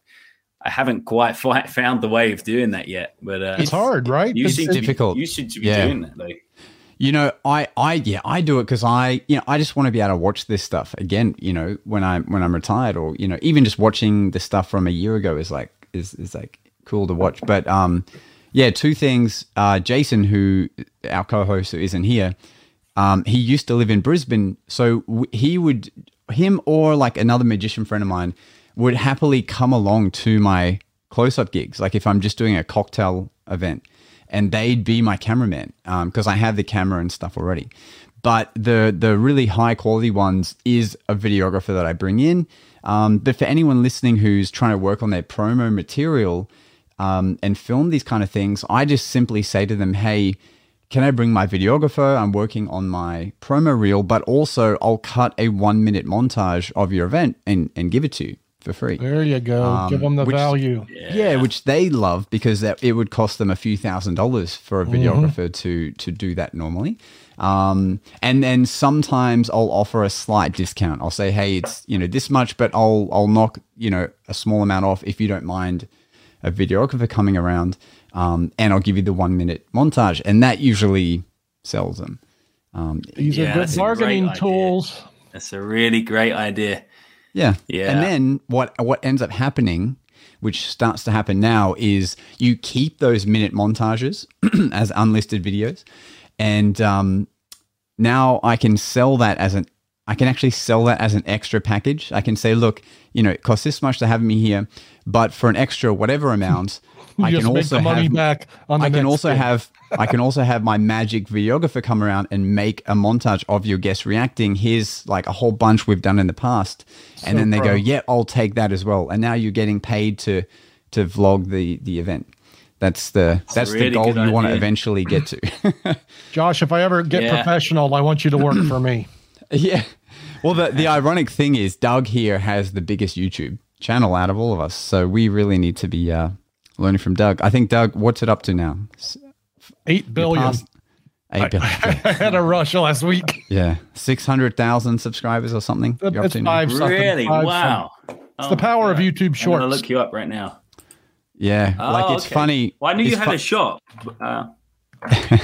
I haven't quite [LAUGHS] found the way of doing that yet. But uh, It's hard, right? You It's- seem it's- to be, difficult. You should be Yeah. doing that though. You know, I, I, yeah, I do it because I, you know, I just want to be able to watch this stuff again. You know, when I'm when I'm retired, or you know, even just watching the stuff from a year ago is like is is like cool to watch. But um, yeah, two things. Uh, Jason, who our co-host who isn't here, um, he used to live in Brisbane, so w- he would him or like another magician friend of mine would happily come along to my close-up gigs. Like if I'm just doing a cocktail event and they'd be my cameraman because I have the camera and stuff already. But the the really high quality ones is a videographer that I bring in. Um, but for anyone listening who's trying to work on their promo material um, and film these kind of things, I just simply say to them, "Hey, can I bring my videographer? I'm working on my promo reel, but also I'll cut a one minute montage of your event and and give it to you for free. There you go. Um, Give them the which- value. Yeah. which they love because that it would cost them a few thousand dollars for a videographer to to do that normally. Um, and then sometimes I'll offer a slight discount. I'll say, hey, it's you know this much, but I'll I'll knock you know a small amount off if you don't mind a videographer coming around, um, and I'll give you the one minute montage, and that usually sells them. Um, These Yeah, are good bargaining tools. That's a really great idea. Yeah. Yeah. And then what what ends up happening, which starts to happen now, is you keep those minute montages [CLEARS THROAT] as unlisted videos, and um, now I can sell that as an I can actually sell that as an extra package. I can say, look, you know, it costs this much to have me here, but for an extra whatever amount, [LAUGHS] I Just can make also the money have back on the I can also thing. have [LAUGHS] I can also have my magic videographer come around and make a montage of your guest reacting. Here's like a whole bunch we've done in the past, and then they pro. go, "Yeah, I'll take that as well." And now you're getting paid to to vlog the the event. That's the that's really the goal good you want to eventually get to. [LAUGHS] Josh, if I ever get Yeah. professional, I want you to work for me. Yeah. Well, the the ironic thing is, Doug here has the biggest YouTube channel out of all of us, so we really need to be uh, learning from Doug. I think Doug, what's it up to now? Eight billion. past- Eight billion. [LAUGHS] I had a rush last week. Yeah, six hundred thousand subscribers or something. you're It's to now? five something. Really? five Wow. It's the power of YouTube Shorts. I'm gonna look you up right now. Yeah, Oh, like it's okay. funny. Well, I knew you had fu- a shop. Uh, [LAUGHS]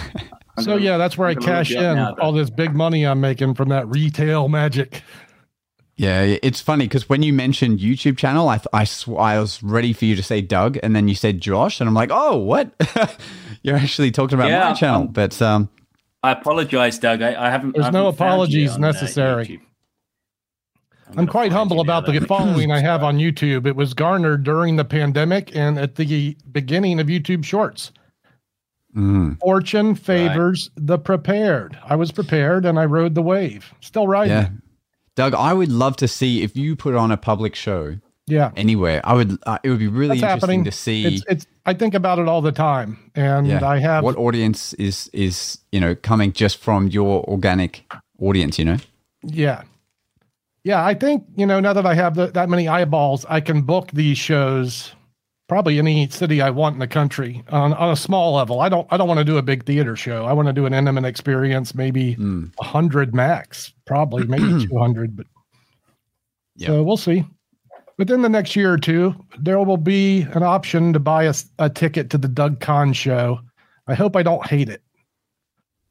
I'm So gonna- yeah, that's where I I'm gonna cash in now, all this big money I'm making from that retail magic. Yeah, yeah, it's funny because when you mentioned YouTube channel, I th- I, sw- I was ready for you to say Doug, and then you said Josh, and I'm like, oh, what? [LAUGHS] You're actually talking about Yeah, my channel, um, but um, I apologize, Doug. I, I haven't. There's I no haven't found you apologies on, uh, necessary. YouTube. I'm I'm quite humble about the following I have [LAUGHS] on YouTube. It was garnered during the pandemic and at the beginning of YouTube Shorts. Mm, Fortune favors the prepared. I was prepared and I rode the wave. Still riding. yeah, Doug, I would love to see if you put on a public show Yeah. anywhere. I would. Uh, it would be really That's interesting happening. to see. It's it's I think about it all the time. And yeah, I have what audience is is you know coming just from your organic audience. You know. Yeah. Yeah, I think, you know, now that I have the, that many eyeballs, I can book these shows probably any city I want in the country on, on a small level. I don't I don't want to do a big theater show. I want to do an intimate experience, maybe Mm. a 100 max, probably maybe [CLEARS THROAT] 200, but Yeah. so we'll see. Within the next year or two, there will be an option to buy a ticket to the Doug Conn show. I hope I don't hate it.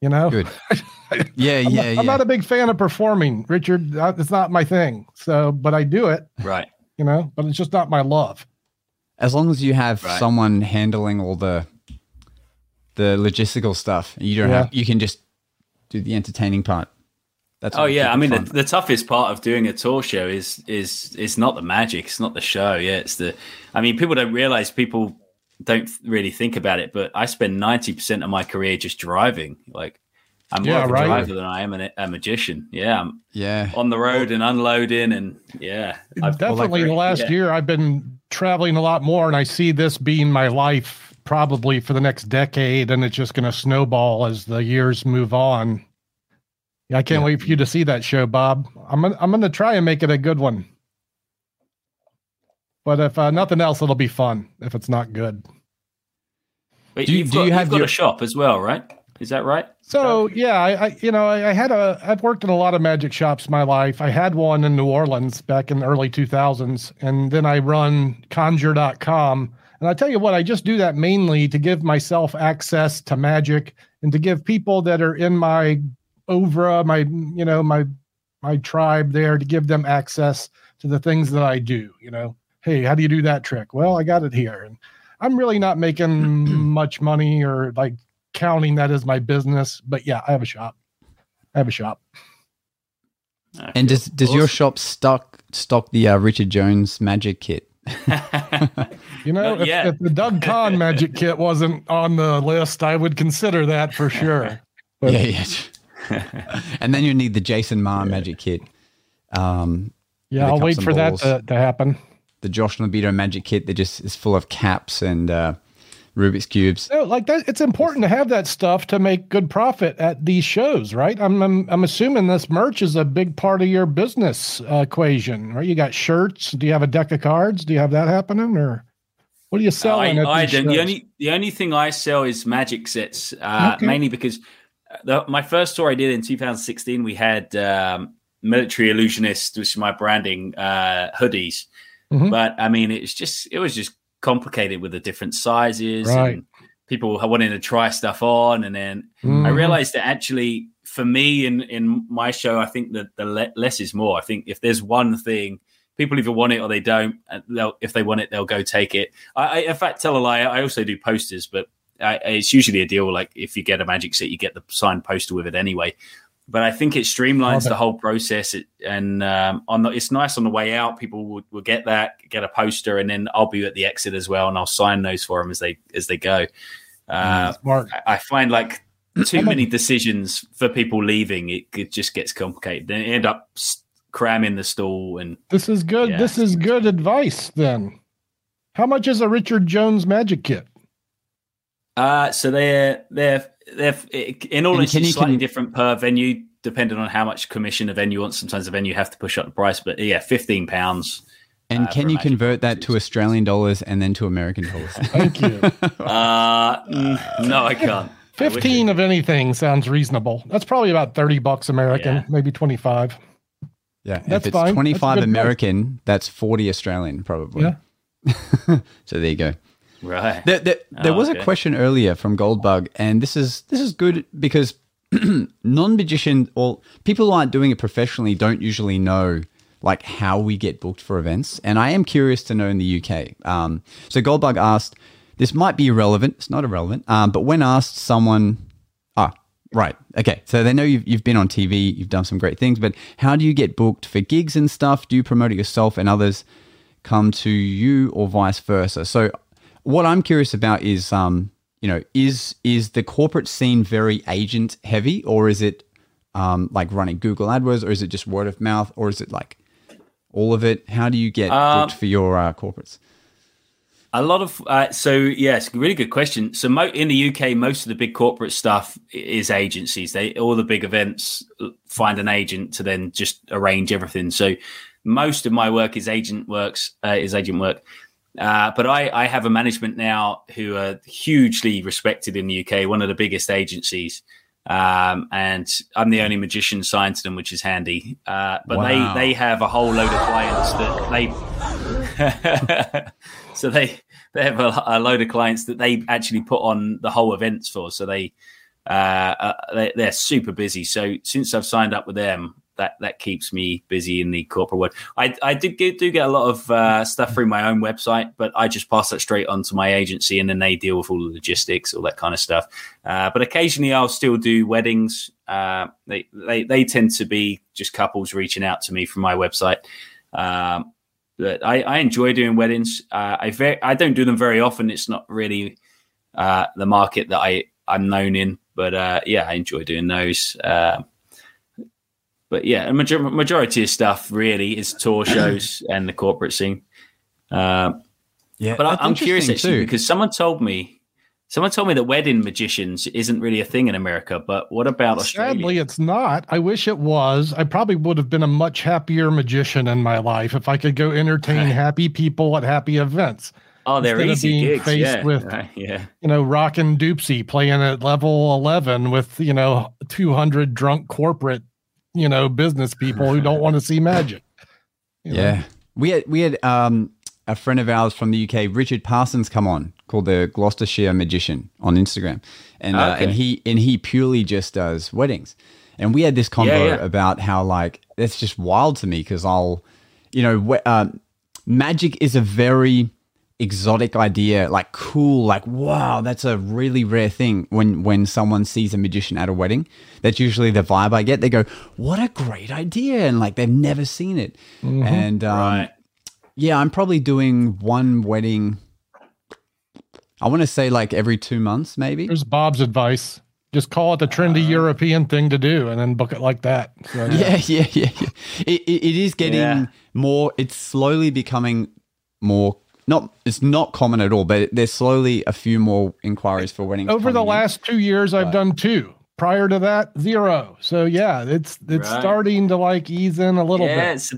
You know? Good. [LAUGHS] Yeah, I'm, yeah, not, yeah. I'm not a big fan of performing, Richard. It's not my thing. So, but I do it, Right. you know. But it's just not my love. As long as you have Right. someone handling all the the logistical stuff, you don't Yeah. have you can just do the entertaining part. That's Oh yeah, I mean the, the toughest part of doing a tour show is is it's not the magic, it's not the show. Yeah, it's the. I mean, people don't realize people don't really think about it, but I spend ninety percent of my career just driving. Like I'm more Yeah, of a right. driver than I am a, a magician. Yeah, I'm yeah, on the road and unloading, and yeah, I've- Definitely, the last yeah. year I've been traveling a lot more, and I see this being my life probably for the next decade, and it's just going to snowball as the years move on. Yeah, I can't Yeah. wait for you to see that show, Bob. I'm gonna, I'm going to try and make it a good one. But if uh, nothing else, it'll be fun. If it's not good. But Do you- you've do got, you have you've got your- a shop as well, right? Is that right? So yeah, I, I you know I, I had a I've worked in a lot of magic shops my life. I had one in New Orleans back in the early 2000s, and then I run Conjure.com. And I tell you what, I just do that mainly to give myself access to magic and to give people that are in my over my you know my my tribe there to give them access to the things that I do. You know, hey, how do you do that trick? Well, I got it here, and I'm really not making [CLEARS THROAT] much money or like counting that as my business. But yeah, I have a shop. I have a shop. Okay. and does does your shop stock stock the uh, Richard Jones magic kit? [LAUGHS] You know, if, if the Doug Conn magic kit wasn't on the list, I would consider that for sure. [LAUGHS] But- yeah, yeah. [LAUGHS] and then you need the Jason Maher magic kit, um, Yeah, I'll wait and for that to, to happen. the Josh Norbido magic kit that just is full of caps and uh, Rubik's cubes. No, like that. It's important to have that stuff to make good profit at these shows, right? I'm I'm, I'm assuming this merch is a big part of your business uh, equation, right? You got shirts. Do you have a deck of cards? Do you have that happening, or what are you selling? I, at I these don't. The only the only thing I sell is magic sets, uh, Okay. mainly because the, my first tour I did in 2016, we had um, military illusionist, which is my branding uh, hoodies. Mhm. But I mean, it's just it was just complicated with the different sizes Right. and people wanting to try stuff on, and then I Mhm. realized that actually for me in in my show, I think that the le- less is more. I think if there's one thing, people either want it or they don't. They'll, if they want it, they'll go take it. I, I in fact tell a lie. I also do posters, but I, it's usually a deal. Like if you get a magic set, you get the signed poster with it anyway. But I think it streamlines the whole process, it, and um, on the, it's nice on the way out. People will, will get that, get a poster, and then I'll be at the exit as well, and I'll sign those for them as they as they go. Uh, I- I find like too many decisions for people leaving. It, it just gets complicated. They end up cramming the stall and This is good. Yeah. This is good advice. Then, how much is a Richard Jones magic kit? Uh so they're they're they're in all And it's slightly can- different per venue depending on how much commission a venue wants. Sometimes the venue have to push up the price, but yeah, fifteen pounds. And Uh, can you convert that to. Australian dollars and then to American dollars? [LAUGHS] Thank you. Uh, no, I can't. Fifteen it- of anything sounds reasonable. That's probably about thirty bucks American, Yeah. maybe twenty-five. Yeah, That's if it's fine. That's a 25 good price. American, that's 40 Australian probably. Yeah. [LAUGHS] so there you go. Right. There, there, there Oh, was okay. a question earlier from Goldbug, and this is this is good because [CLEARS THROAT] non-magician or people who aren't doing it professionally don't usually know like how we get booked for events, and I am curious to know in the UK. Um, so Goldbug asked, this might be irrelevant. It's not irrelevant, um, but when asked someone, ah, right, okay, so they know you've you've been on TV, you've done some great things, but how do you get booked for gigs and stuff? Do you promote it yourself, and others come to you, or vice versa? So what I'm curious about is, um, you know, is is the corporate scene very agent heavy, or is it um, like running Google AdWords, or is it just word of mouth, or is it like all of it? How do you get Um, booked for your uh, corporates? A lot of uh, so yes, really good question. So mo- in the UK, most of the big corporate stuff is agencies. They all the big events uh, find an agent to then just arrange everything. So most of my work is agent works uh, is agent work. Uh, but I, I have a management now who are hugely respected in the UK, one of the biggest agencies. Um, and I'm the only magician signed to them, which is handy. Uh, but Wow. they, they have a whole load of clients that they, [LAUGHS] so they, they have a, a load of clients that they actually put on the whole events for. So they, uh, uh, they, they're super busy. So since I've signed up with them, that, that keeps me busy in the corporate world. I, I did get, do get a lot of uh, stuff through my own website, but I just pass that straight on to my agency, and then they deal with all the logistics, all that kind of stuff. Uh, but occasionally, I'll still do weddings. Uh, they, they they tend to be just couples reaching out to me from my website. Um, but I, I enjoy doing weddings. Uh, I very, I don't do them very often. It's not really uh, the market that I I'm known in. But uh, yeah, I enjoy doing those. Uh, but yeah, a major- majority of stuff really is tour shows and the corporate scene. Uh, Yeah, but I- I'm curious interesting actually too. because someone told me, someone told me that wedding magicians isn't really a thing in America. But what about Australia? Sadly, it's not. I wish it was. I probably would have been a much happier magician in my life if I could go entertain Right. happy people at happy events. oh, they're instead of easy being gigs. faced Yeah, with- right, yeah. You know, rockin' Doopsy playing at level 11 with, you know, 200 drunk corporate, you know, business people who don't want to see magic. You know? Yeah. We had we had um, a friend of ours from the UK, Richard Parsons, come on, called the Gloucestershire Magician on Instagram, and uh, Okay. and he and he purely just does weddings, and we had this convo Yeah, yeah. about how like that's just wild to me because I'll, you know, we- um, magic is a very exotic idea like cool like wow that's a really rare thing when when someone sees a magician at a wedding that's usually the vibe i get they go what a great idea and like they've never seen it and um, Right. yeah i'm probably doing one wedding i want to say like every two months maybe There's Bob's advice. Just call it the trendy European thing to do and then book it like that. So, [LAUGHS] yeah yeah yeah, yeah. It, it, it is getting Yeah. more it's slowly becoming more not it's not common at all, but there's slowly a few more inquiries for weddings. Over the coming in. last two years, I've Right. done two. Prior to that, zero. So yeah, it's it's Right. starting to like ease in a little yeah, bit. it's a,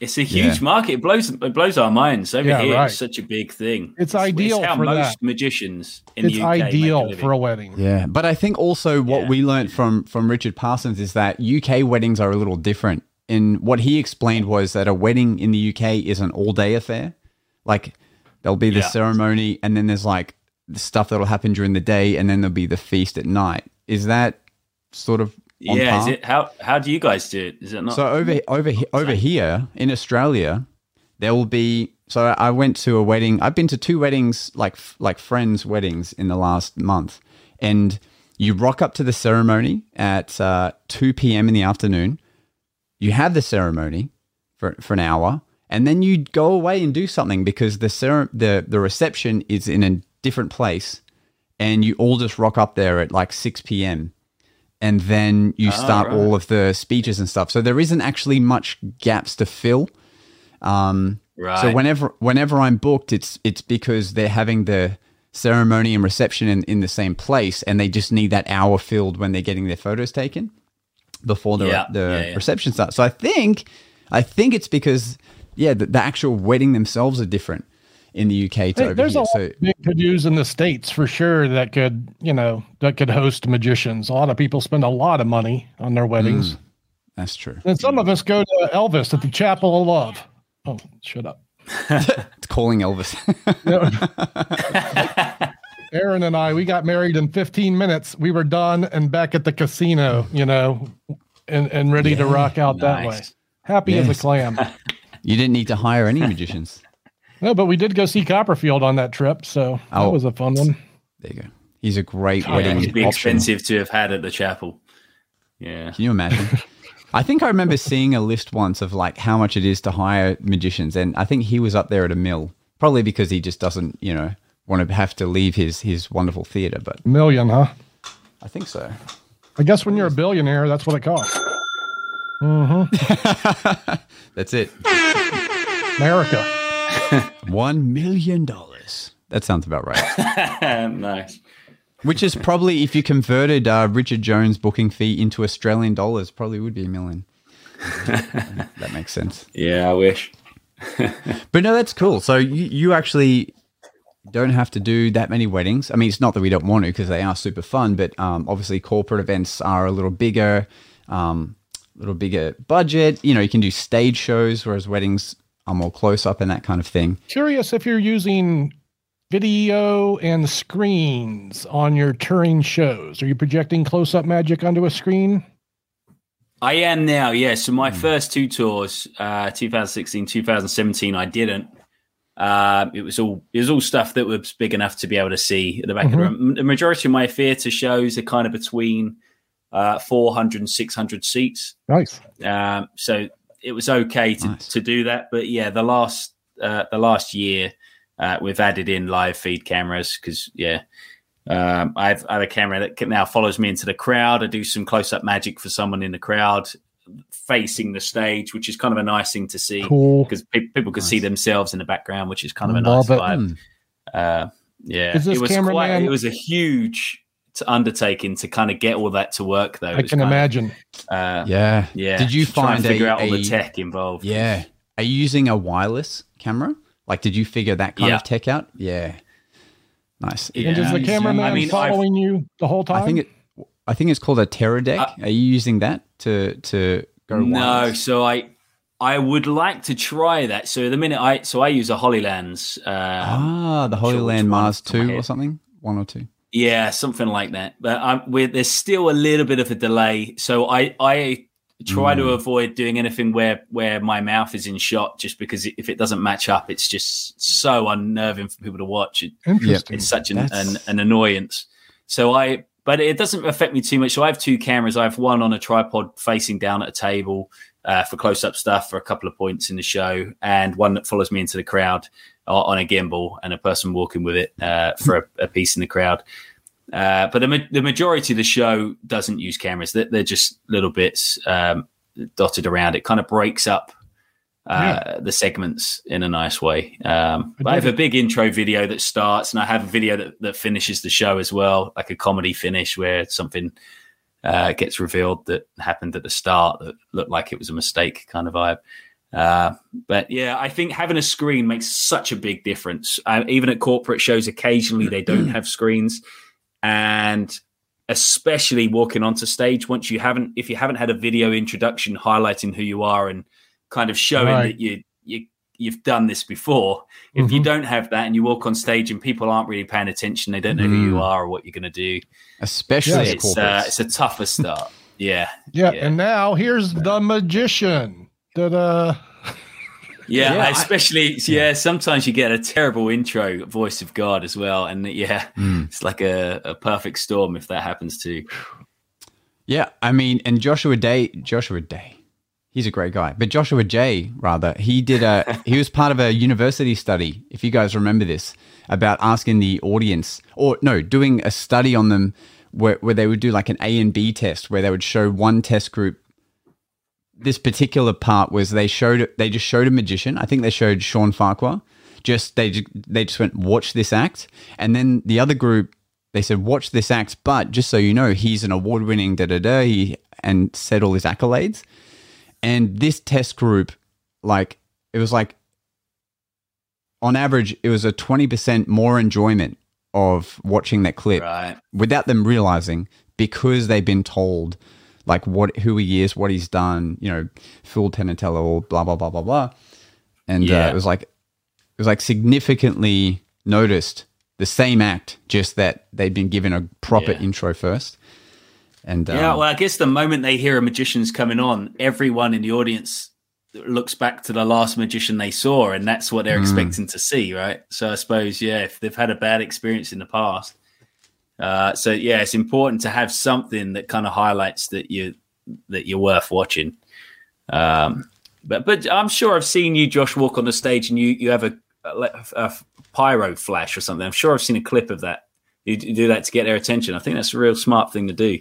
it's a huge Yeah. market. It blows it blows our minds over Yeah, here. right. It's such a big thing. It's ideal how for most that. magicians in It's the UK make ideal living. for a wedding. Yeah, but I think also what Yeah. we learned from from Richard Parsons is that UK weddings are a little different. And what he explained was that a wedding in the UK is an all day affair. Like there'll be the Yeah. ceremony, and then there's like the stuff that'll happen during the day, and then there'll be the feast at night. Is that sort of on Yeah, is it how how do you guys do it? Is it not? So over over over here in Australia, there will be. So I went to a wedding. I've been to two weddings, like like friends' weddings, in the last month, and you rock up to the ceremony at uh, two p.m. in the afternoon. You have the ceremony for for an hour, and then you go away and do something because the cere- the the reception is in a different place, and you all just rock up there at like six p.m and then you start right. all of the speeches and stuff. So there isn't actually much gaps to fill. Um, right. So whenever whenever I'm booked, it's it's because they're having the ceremony and reception in, in the same place, and they just need that hour filled when they're getting their photos taken before the Yeah, the yeah, yeah. reception starts. So I think I think it's because yeah, the, the actual wedding themselves are different in the UK to Hey, there's here. a lot So of big to-dos in the states for sure that could, you know, that could host magicians. A lot of people spend a lot of money on their weddings, mm, that's true. and some of us go to Elvis at the Chapel of Love. Oh, shut up. It's [LAUGHS] calling Elvis. [LAUGHS] Aaron and I, we got married in 15 minutes. We were done and back at the casino, you know, and, and ready to rock out that way. Nice. Happy as a clam. [LAUGHS] you didn't need to hire any magicians. [LAUGHS] no, but we did go see Copperfield on that trip, so that Oh. was a fun one. There you go. He's a great yeah, wedding it'd be option. expensive to have had at the chapel. Yeah. Can you imagine? [LAUGHS] I think I remember seeing a list once of like how much it is to hire magicians, and I think he was up there at a mill, probably because he just doesn't, you know, want to have to leave his his wonderful theater. But Million, huh? I think so. I guess when you're a billionaire, that's what it costs. [LAUGHS] That's it. America. [LAUGHS] One million dollars. That sounds about right. [LAUGHS] nice. Which is probably, if you converted uh, Richard Jones' booking fee into Australian dollars, probably would be a million. that makes sense. Yeah, I wish. But no, that's cool. So you, you actually don't have to do that many weddings. I mean, it's not that we don't want to because they are super fun, but um, obviously corporate events are a little bigger, um, a little bigger budget. You know, you can do stage shows, whereas weddings are more close up and that kind of thing. Curious if you're using video and screens on your touring shows. Are you projecting close up magic onto a screen? I am now, yeah. So my first two tours, uh, 2016, 2017, I didn't. Um, it was all it was all stuff that was big enough to be able to see at the back of the Mm-hmm. room. The majority of my theatre shows are kind of between uh, 400 600 seats. Nice. Um, so it was okay to, Nice. to do that. But yeah, the last uh, the last year uh, we've added in live feed cameras because yeah, um, I've I have a camera that can now follows me into the crowd. I do some close up magic for someone in the crowd facing the stage, which is kind of a nice thing to see Cool. because pe- people can see themselves in the background, which is kind of a Love nice it. vibe. Hmm. Uh, yeah, Is this it was cameraman- quite. It was a huge t- undertaking to kind of get all that to work, though. I can kind of, imagine. uh, Yeah. yeah. Did you to find figure a, out all a- the tech involved? Yeah. Are you using a wireless camera? Like, did you figure that kind Yeah. of tech out? Yeah. Nice. Yeah. And does the cameraman I mean, following you the whole time? I think it. I think it's called a Teradek. Uh, Are you using that to to go? No, wireless? so I I would like to try that. So the minute I so I use a Hollylands. Uh, Ah, the sure Hollyland Mars off the top of my two or something. One or two. Yeah, something like that. But we're, there's still a little bit of a delay. So I I try to avoid doing anything where where my mouth is in shot, just because if it doesn't match up, it's just so unnerving for people to watch. It, Interesting. it's such an, an an annoyance. So I, but it doesn't affect me too much. So I have two cameras. I have one on a tripod facing down at a table uh, for close up stuff for a couple of points in the show, and one that follows me into the crowd on a gimbal, and a person walking with it uh, for a, a piece in the crowd. Uh, but the, ma- the majority of the show doesn't use cameras. They're, they're just little bits um, dotted around. It kind of breaks up uh, yeah. the segments in a nice way. Um, I, I have a big intro video that starts, and I have a video that, that finishes the show as well, like a comedy finish where something uh, gets revealed that happened at the start that looked like it was a mistake, kind of vibe. Uh, but yeah, I think having a screen makes such a big difference. Uh, even at corporate shows, occasionally they don't [CLEARS THROAT] have screens, and especially walking onto stage once you haven't, if you haven't had a video introduction highlighting who you are and kind of showing right. that you you you've done this before. If mm-hmm. you don't have that and you walk on stage and people aren't really paying attention, they don't know mm. who you mm. are or what you're going to do. Especially it's uh, it's a tougher start. [LAUGHS] yeah, yeah, yeah. And now here's the magician. Da-da. Yeah, yeah especially I, yeah. Sometimes you get a terrible intro voice of God as well, and yeah, mm. it's like a, a perfect storm if that happens too. Yeah, I mean, and Joshua Day, Joshua Day, he's a great guy. But Joshua Jay, rather, he did a [LAUGHS] he was part of a university study, if you guys remember this, about asking the audience or no, doing a study on them where, where they would do like an A and B test where they would show one test group this particular part was they showed they just showed a magician. I think they showed Shawn Farquhar. Just they they just went watch this act, and then the other group they said watch this act, but just so you know, he's an award winning da da da. He and said all his accolades. And this test group, like, it was like, on average, it was a 20% more enjoyment of watching that clip right. without them realizing because they've been told like what who he is, what he's done, you know, Phil Tenatella or blah blah blah blah blah. And yeah. uh, it was like it was like significantly noticed the same act, just that they'd been given a proper yeah. intro first. And yeah, um, well, I guess the moment they hear a magician's coming on, everyone in the audience looks back to the last magician they saw, and that's what they're mm. expecting to see, right? So I suppose, yeah, if they've had a bad experience in the past, uh, so yeah, it's important to have something that kind of highlights that you that you're worth watching. Um, but but I'm sure I've seen you, Josh, walk on the stage, and you you have a, a, a pyro flash or something. I'm sure I've seen a clip of that. You do that to get their attention. I think that's a real smart thing to do.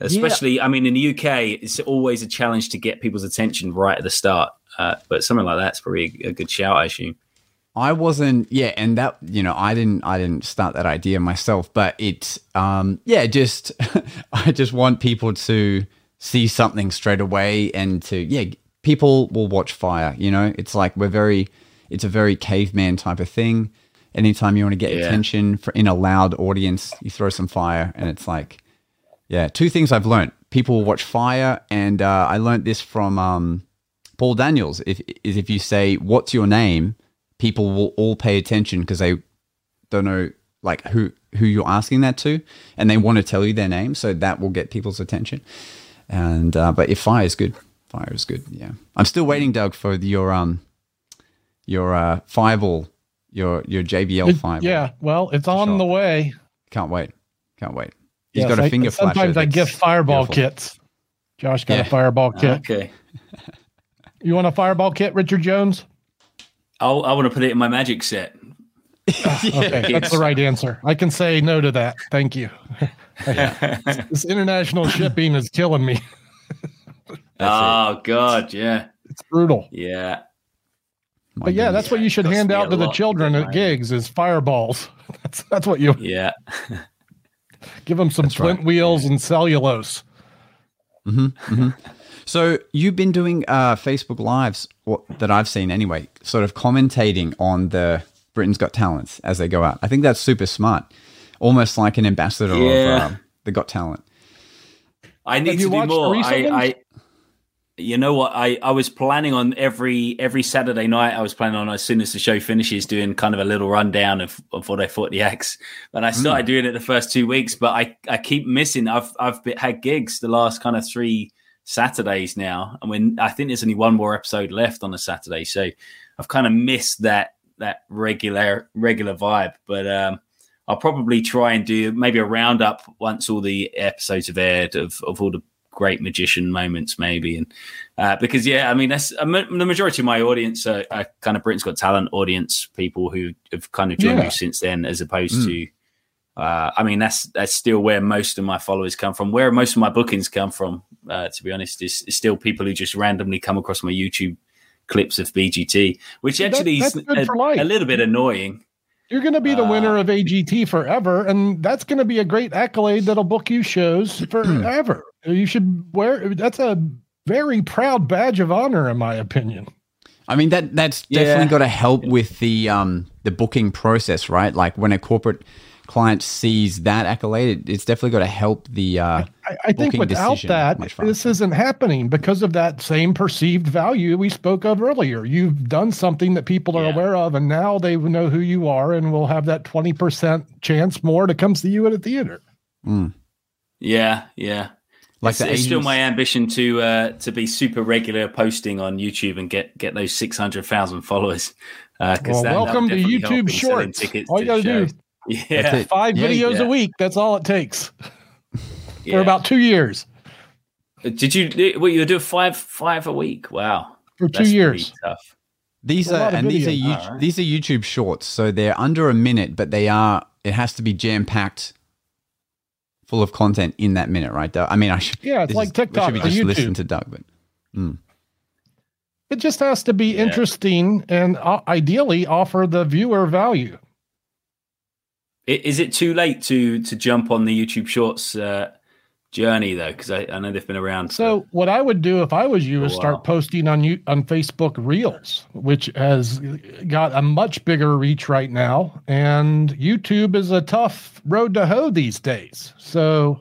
Especially, yeah. I mean, in the UK, it's always a challenge to get people's attention right at the start. Uh, but something like that's probably a good shout, I assume. I wasn't, yeah, and that you know, I didn't, I didn't start that idea myself, but it, um, yeah, just, [LAUGHS] I just want people to see something straight away, and to, yeah, people will watch fire. You know, it's like we're very, it's a very caveman type of thing. Anytime you want to get yeah. attention for, in a loud audience, you throw some fire, and it's like, yeah, two things I've learned. People will watch fire, and uh, I learned this from um, Paul Daniels. If is if you say, "What's your name?" People will all pay attention because they don't know like who who you're asking that to, and they want to tell you their name, so that will get people's attention. And uh, but if fire is good, fire is good. Yeah, I'm still waiting, Doug, for your um your uh fireball, your your JBL fireball. Yeah, well, it's on shot. the way. Can't wait. Can't wait. He's yes, got a finger flash. Sometimes I give fireball beautiful. kits. Josh got yeah. a fireball kit. Okay. you want a fireball kit, Richard Jones? I'll, I want to put it in my magic set. [LAUGHS] okay, that's the right answer. I can say no to that. Thank you. [LAUGHS] this international shipping is killing me. [LAUGHS] oh it. God, yeah, it's brutal. Yeah, but yeah, that's what you should hand out to the children at gigs is fireballs. That's that's what you. Yeah. Give them some that's flint right. wheels and cellulose. Mm-hmm, mm-hmm. So you've been doing uh, Facebook Lives, what, that I've seen anyway, sort of commentating on the Britain's Got Talents as they go out. I think that's super smart, almost like an ambassador yeah. of um, the Got Talent. I need to do more. I, I, you know what? I, I was planning on every every Saturday night. I was planning on as soon as the show finishes, doing kind of a little rundown of, of what I thought the acts. And I started mm. doing it the first two weeks, but I, I keep missing. I've I've had gigs the last kind of three Saturdays now, and when I think there's only one more episode left on a Saturday, so I've kind of missed that that regular regular vibe. But um, I'll probably try and do maybe a roundup once all the episodes have aired of, of all the great magician moments, maybe. And uh, because yeah, I mean that's the majority of my audience are, are, kind of Britain's Got Talent audience, people who have kind of joined yeah. me since then, as opposed mm. to uh, I mean, that's that's still where most of my followers come from. Where most of my bookings come from, uh, to be honest, is, is, still people who just randomly come across my YouTube clips of BGT, which actually that's is a, a little bit annoying. You're going to be the Uh, winner of AGT forever, and that's going to be a great accolade that'll book you shows [CLEARS THROAT] forever. you should wear. That's a very proud badge of honor, in my opinion. I mean that that's Yeah. definitely got to help with the um the booking process, right? Like when a corporate client sees that accolade, it's definitely got to help the uh I, I think without that, this isn't happening because of that same perceived value we spoke of earlier. You've done something that people are Yeah. aware of, and now they know who you are, and will have that twenty percent chance more to come see you at a theater. Yeah, yeah. like it's, it's still my ambition to uh, to be super regular posting on YouTube and get get those six hundred thousand followers. Uh, 'cause Well, welcome to YouTube in Shorts. tickets All you got to do shows. Yeah, That's five Yeah, videos yeah. a week. That's all it takes [LAUGHS] yeah. for about two years. Did you? do- Well, you do five five a week. Wow, For That's two years. Tough. These are lot of and these are. YouTube, Alright. these are YouTube shorts, so they're under a minute, but they are it has to be jam packed, full of content in that minute, right? I mean, I should Yeah, it's like is- TikTok should or be just YouTube. listen to Doug, but It just has to be Yeah. interesting and uh, ideally offer the viewer value. Is it too late to to jump on the YouTube Shorts uh, journey though? Because I, I know they've been around. for- So what I would do if I was you is start posting on you on Facebook Reels, which has got a much bigger reach right now, and YouTube is a tough road to hoe these days. So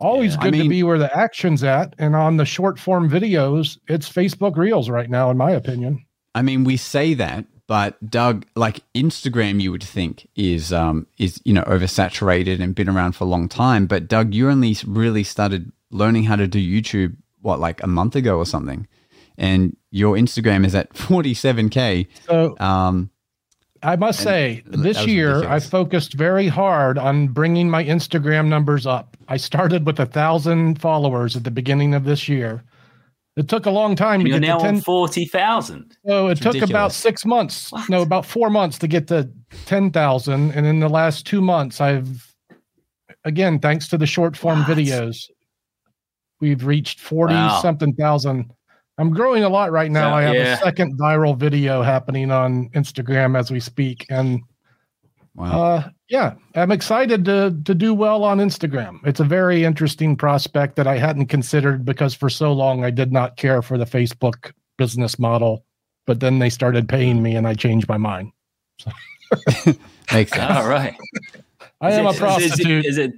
always Yeah. I good to be where the action's at, and on the short form videos, it's Facebook Reels right now, in my opinion. I mean, we say that, but Doug, like Instagram, you would think is um is you know oversaturated and been around for a long time. But Doug, you only really started learning how to do YouTube what like a month ago or something, and your Instagram is at forty seven k. So Um, I must say, this year I focused very hard on bringing my Instagram numbers up. I started with a thousand followers at the beginning of this year. It took a long time to you're get now to on 10. forty thousand. So it It's took about six months, no, about four months to get to 10,000. And in the last two months, I've, again, thanks to the short form What? videos, we've reached 40 Wow. something thousand. I'm growing a lot right now. So, I have yeah. a second viral video happening on Instagram as we speak. And wow. uh, yeah, I'm excited to to do well on Instagram. It's a very interesting prospect that I hadn't considered because for so long I did not care for the Facebook business model, but then they started paying me and I changed my mind. [LAUGHS] Makes sense. All right. I Is am it- a is it- prostitute. Is it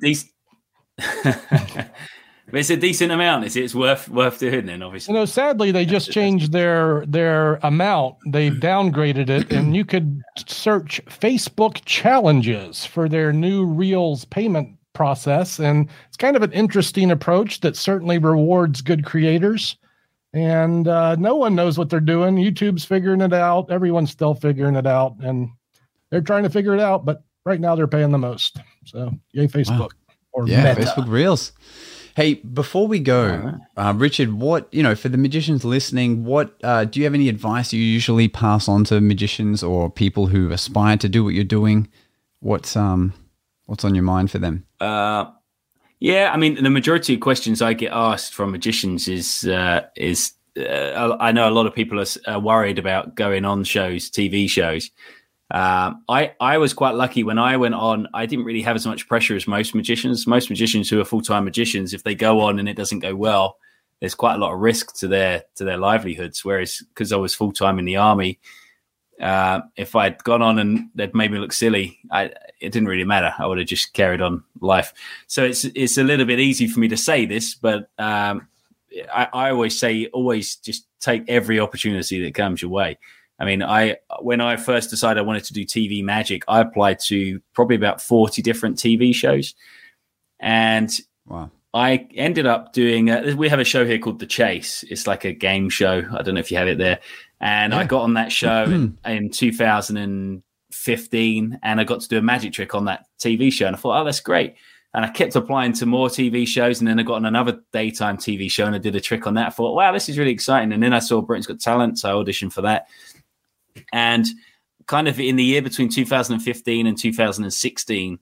[LAUGHS] [LAUGHS] decent? it's a decent amount. Is it? It's worth worth doing then. Obviously. you know, sadly, they just changed their their amount. They've downgraded it, and you could search Facebook challenges for their new Reels payment process, and it's kind of an interesting approach that certainly rewards good creators. And uh, no one knows what they're doing. YouTube's figuring it out. Everyone's still figuring it out, and they're trying to figure it out. But right now, they're paying the most. So, yay, Facebook or Yeah, Meta. Facebook Reels. Hey, before we go, uh, Richard, what you know for the magicians listening, what uh, do you have any advice you usually pass on to magicians or people who aspire to do what you're doing? What's um, what's on your mind for them? Uh, yeah, I mean, the majority of questions I get asked from magicians is uh, is uh, I know a lot of people are worried about going on shows, TV shows. Um, I I was quite lucky when I went on. I didn't really have as much pressure as most magicians. Most magicians who are full time magicians, if they go on and it doesn't go well, there's quite a lot of risk to their to their livelihoods. Whereas because I was full time in the army, uh, if I'd gone on and they'd made me look silly, I, it didn't really matter. I would have just carried on life. So it's it's a little bit easy for me to say this, but um, I, I always say always just take every opportunity that comes your way. I mean, I when I first decided I wanted to do TV magic, I applied to probably about forty different TV shows, and Wow. I ended up doing. A, we have a show here called The Chase. It's like a game show. I don't know if you have it there. And I got on that [CLEARS THROAT] show in, in 2015, and I got to do a magic trick on that TV show. And I thought, oh, that's great. And I kept applying to more TV shows, and then I got on another daytime TV show, and I did a trick on that. I thought, wow, this is really exciting. And then I saw Britain's Got Talent, so I auditioned for that. And kind of in the year between 2015 and 2016,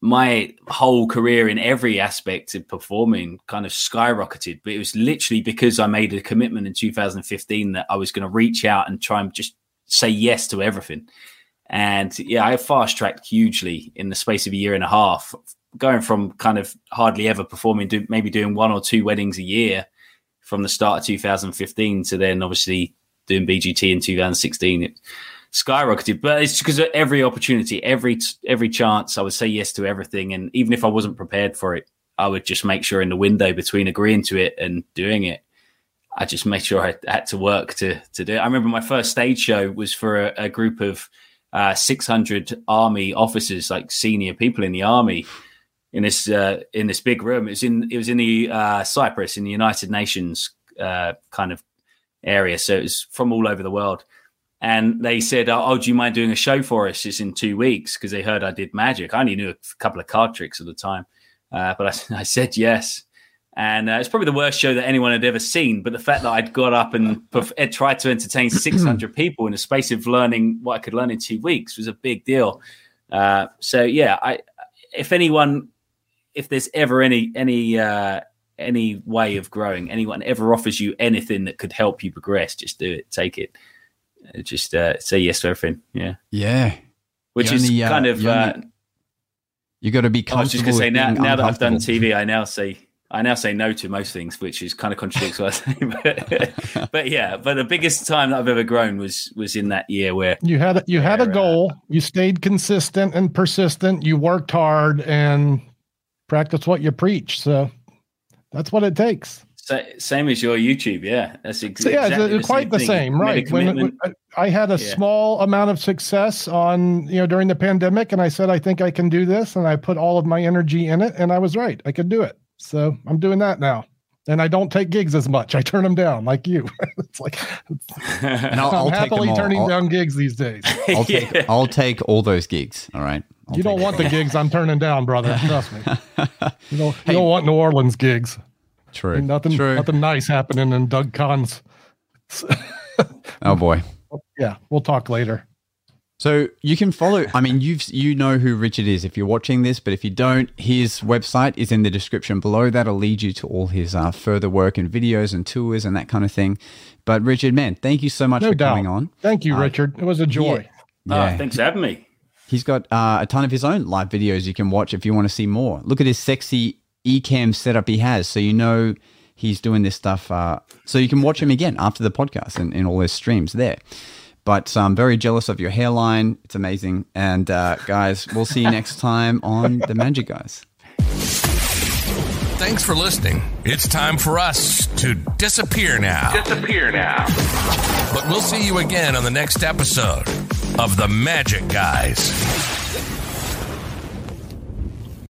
my whole career in every aspect of performing kind of skyrocketed. But it was literally because I made a commitment in 2015 that I was going to reach out and try and just say yes to everything. And yeah, I fast tracked hugely in the space of a year and a half, going from kind of hardly ever performing, to maybe doing one or two weddings a year from the start of 2015 to then obviously doing BGT in 2016. It, skyrocketed. But it's because every opportunity, every every chance, I would say yes to everything. And even if I wasn't prepared for it, I would just make sure in the window between agreeing to it and doing it, I just made sure I had to work to to do it. I remember my first stage show was for a, a group of uh, 600 army officers, like senior people in the army. In this uh, in this big room, it was in it was in the uh, Cyprus in the United Nations uh, kind of area, so it was from all over the world and they said, "Oh, do you mind doing a show for us? It's in two weeks because they heard I did magic. I only knew a couple of card tricks at the time, uh, but I, [LAUGHS] I, said yes." And uh, it's probably the worst show that anyone had ever seen. But the fact that I'd got up and [LAUGHS] perf- tried to entertain 600 [CLEARS THROAT] people in a space of learning what I could learn in two weeks was a big deal. Uh, so yeah, I, if anyone, if there's ever any any uh, any way of growing, anyone ever offers you anything that could help you progress, just do it. Take it just uh, say yes to everything. Yeah. Yeah. Which is uh, kind of. You, uh, you got to be comfortable. I was just going to say now, now that I've done TV, I now say I now say no to most things, which is kind of contradicts what I say. But, [LAUGHS] but, yeah, but the biggest time that I've ever grown was was in that year where you had you had a uh, goal, uh, you stayed consistent and persistent, you worked hard and practice what you preach. So that's what it takes same as your YouTube, yeah. That's ex- so, yeah, exactly it's quite the same, right? When, when, I had a yeah. small amount of success on, you know, during the pandemic, and I said, I think I can do this, and I put all of my energy in it, and I was right. I could do it. So I'm doing that now. And I don't take gigs as much. I turn them down, like you. [LAUGHS] it's like and I'll, I'll I'm happily turning I'll, down gigs these days. I'll [LAUGHS] take. I'll take all those gigs. All right. I'll you don't want the gigs I'm turning down, brother. [LAUGHS] Trust me. You don't, you don't want New Orleans gigs. True. Ain't nothing, True. nothing nice happening in Doug Conn's. [LAUGHS] oh boy. Yeah, we'll talk later. So you can follow. I mean, you've you know who Richard is if you're watching this, but if you don't, his website is in the description below. That'll lead you to all his uh, further work and videos and tours and that kind of thing. But Richard, man, thank you so much no for doubt. coming on. Thank you, uh, Richard. It was a joy. Yeah. yeah. Thanks for having me. He's got uh, a ton of his own live videos you can watch if you want to see more. Look at his sexy Ecamm setup he has, so you know he's doing this stuff. Uh, so you can watch him again after the podcast and, and all his streams there. But I'm very jealous of your hairline. It's amazing. And uh, guys, we'll see you next time on The Magic Guys. Thanks for listening. It's time for us to disappear now. Disappear now. But we'll see you again on the next episode of The Magic Guys.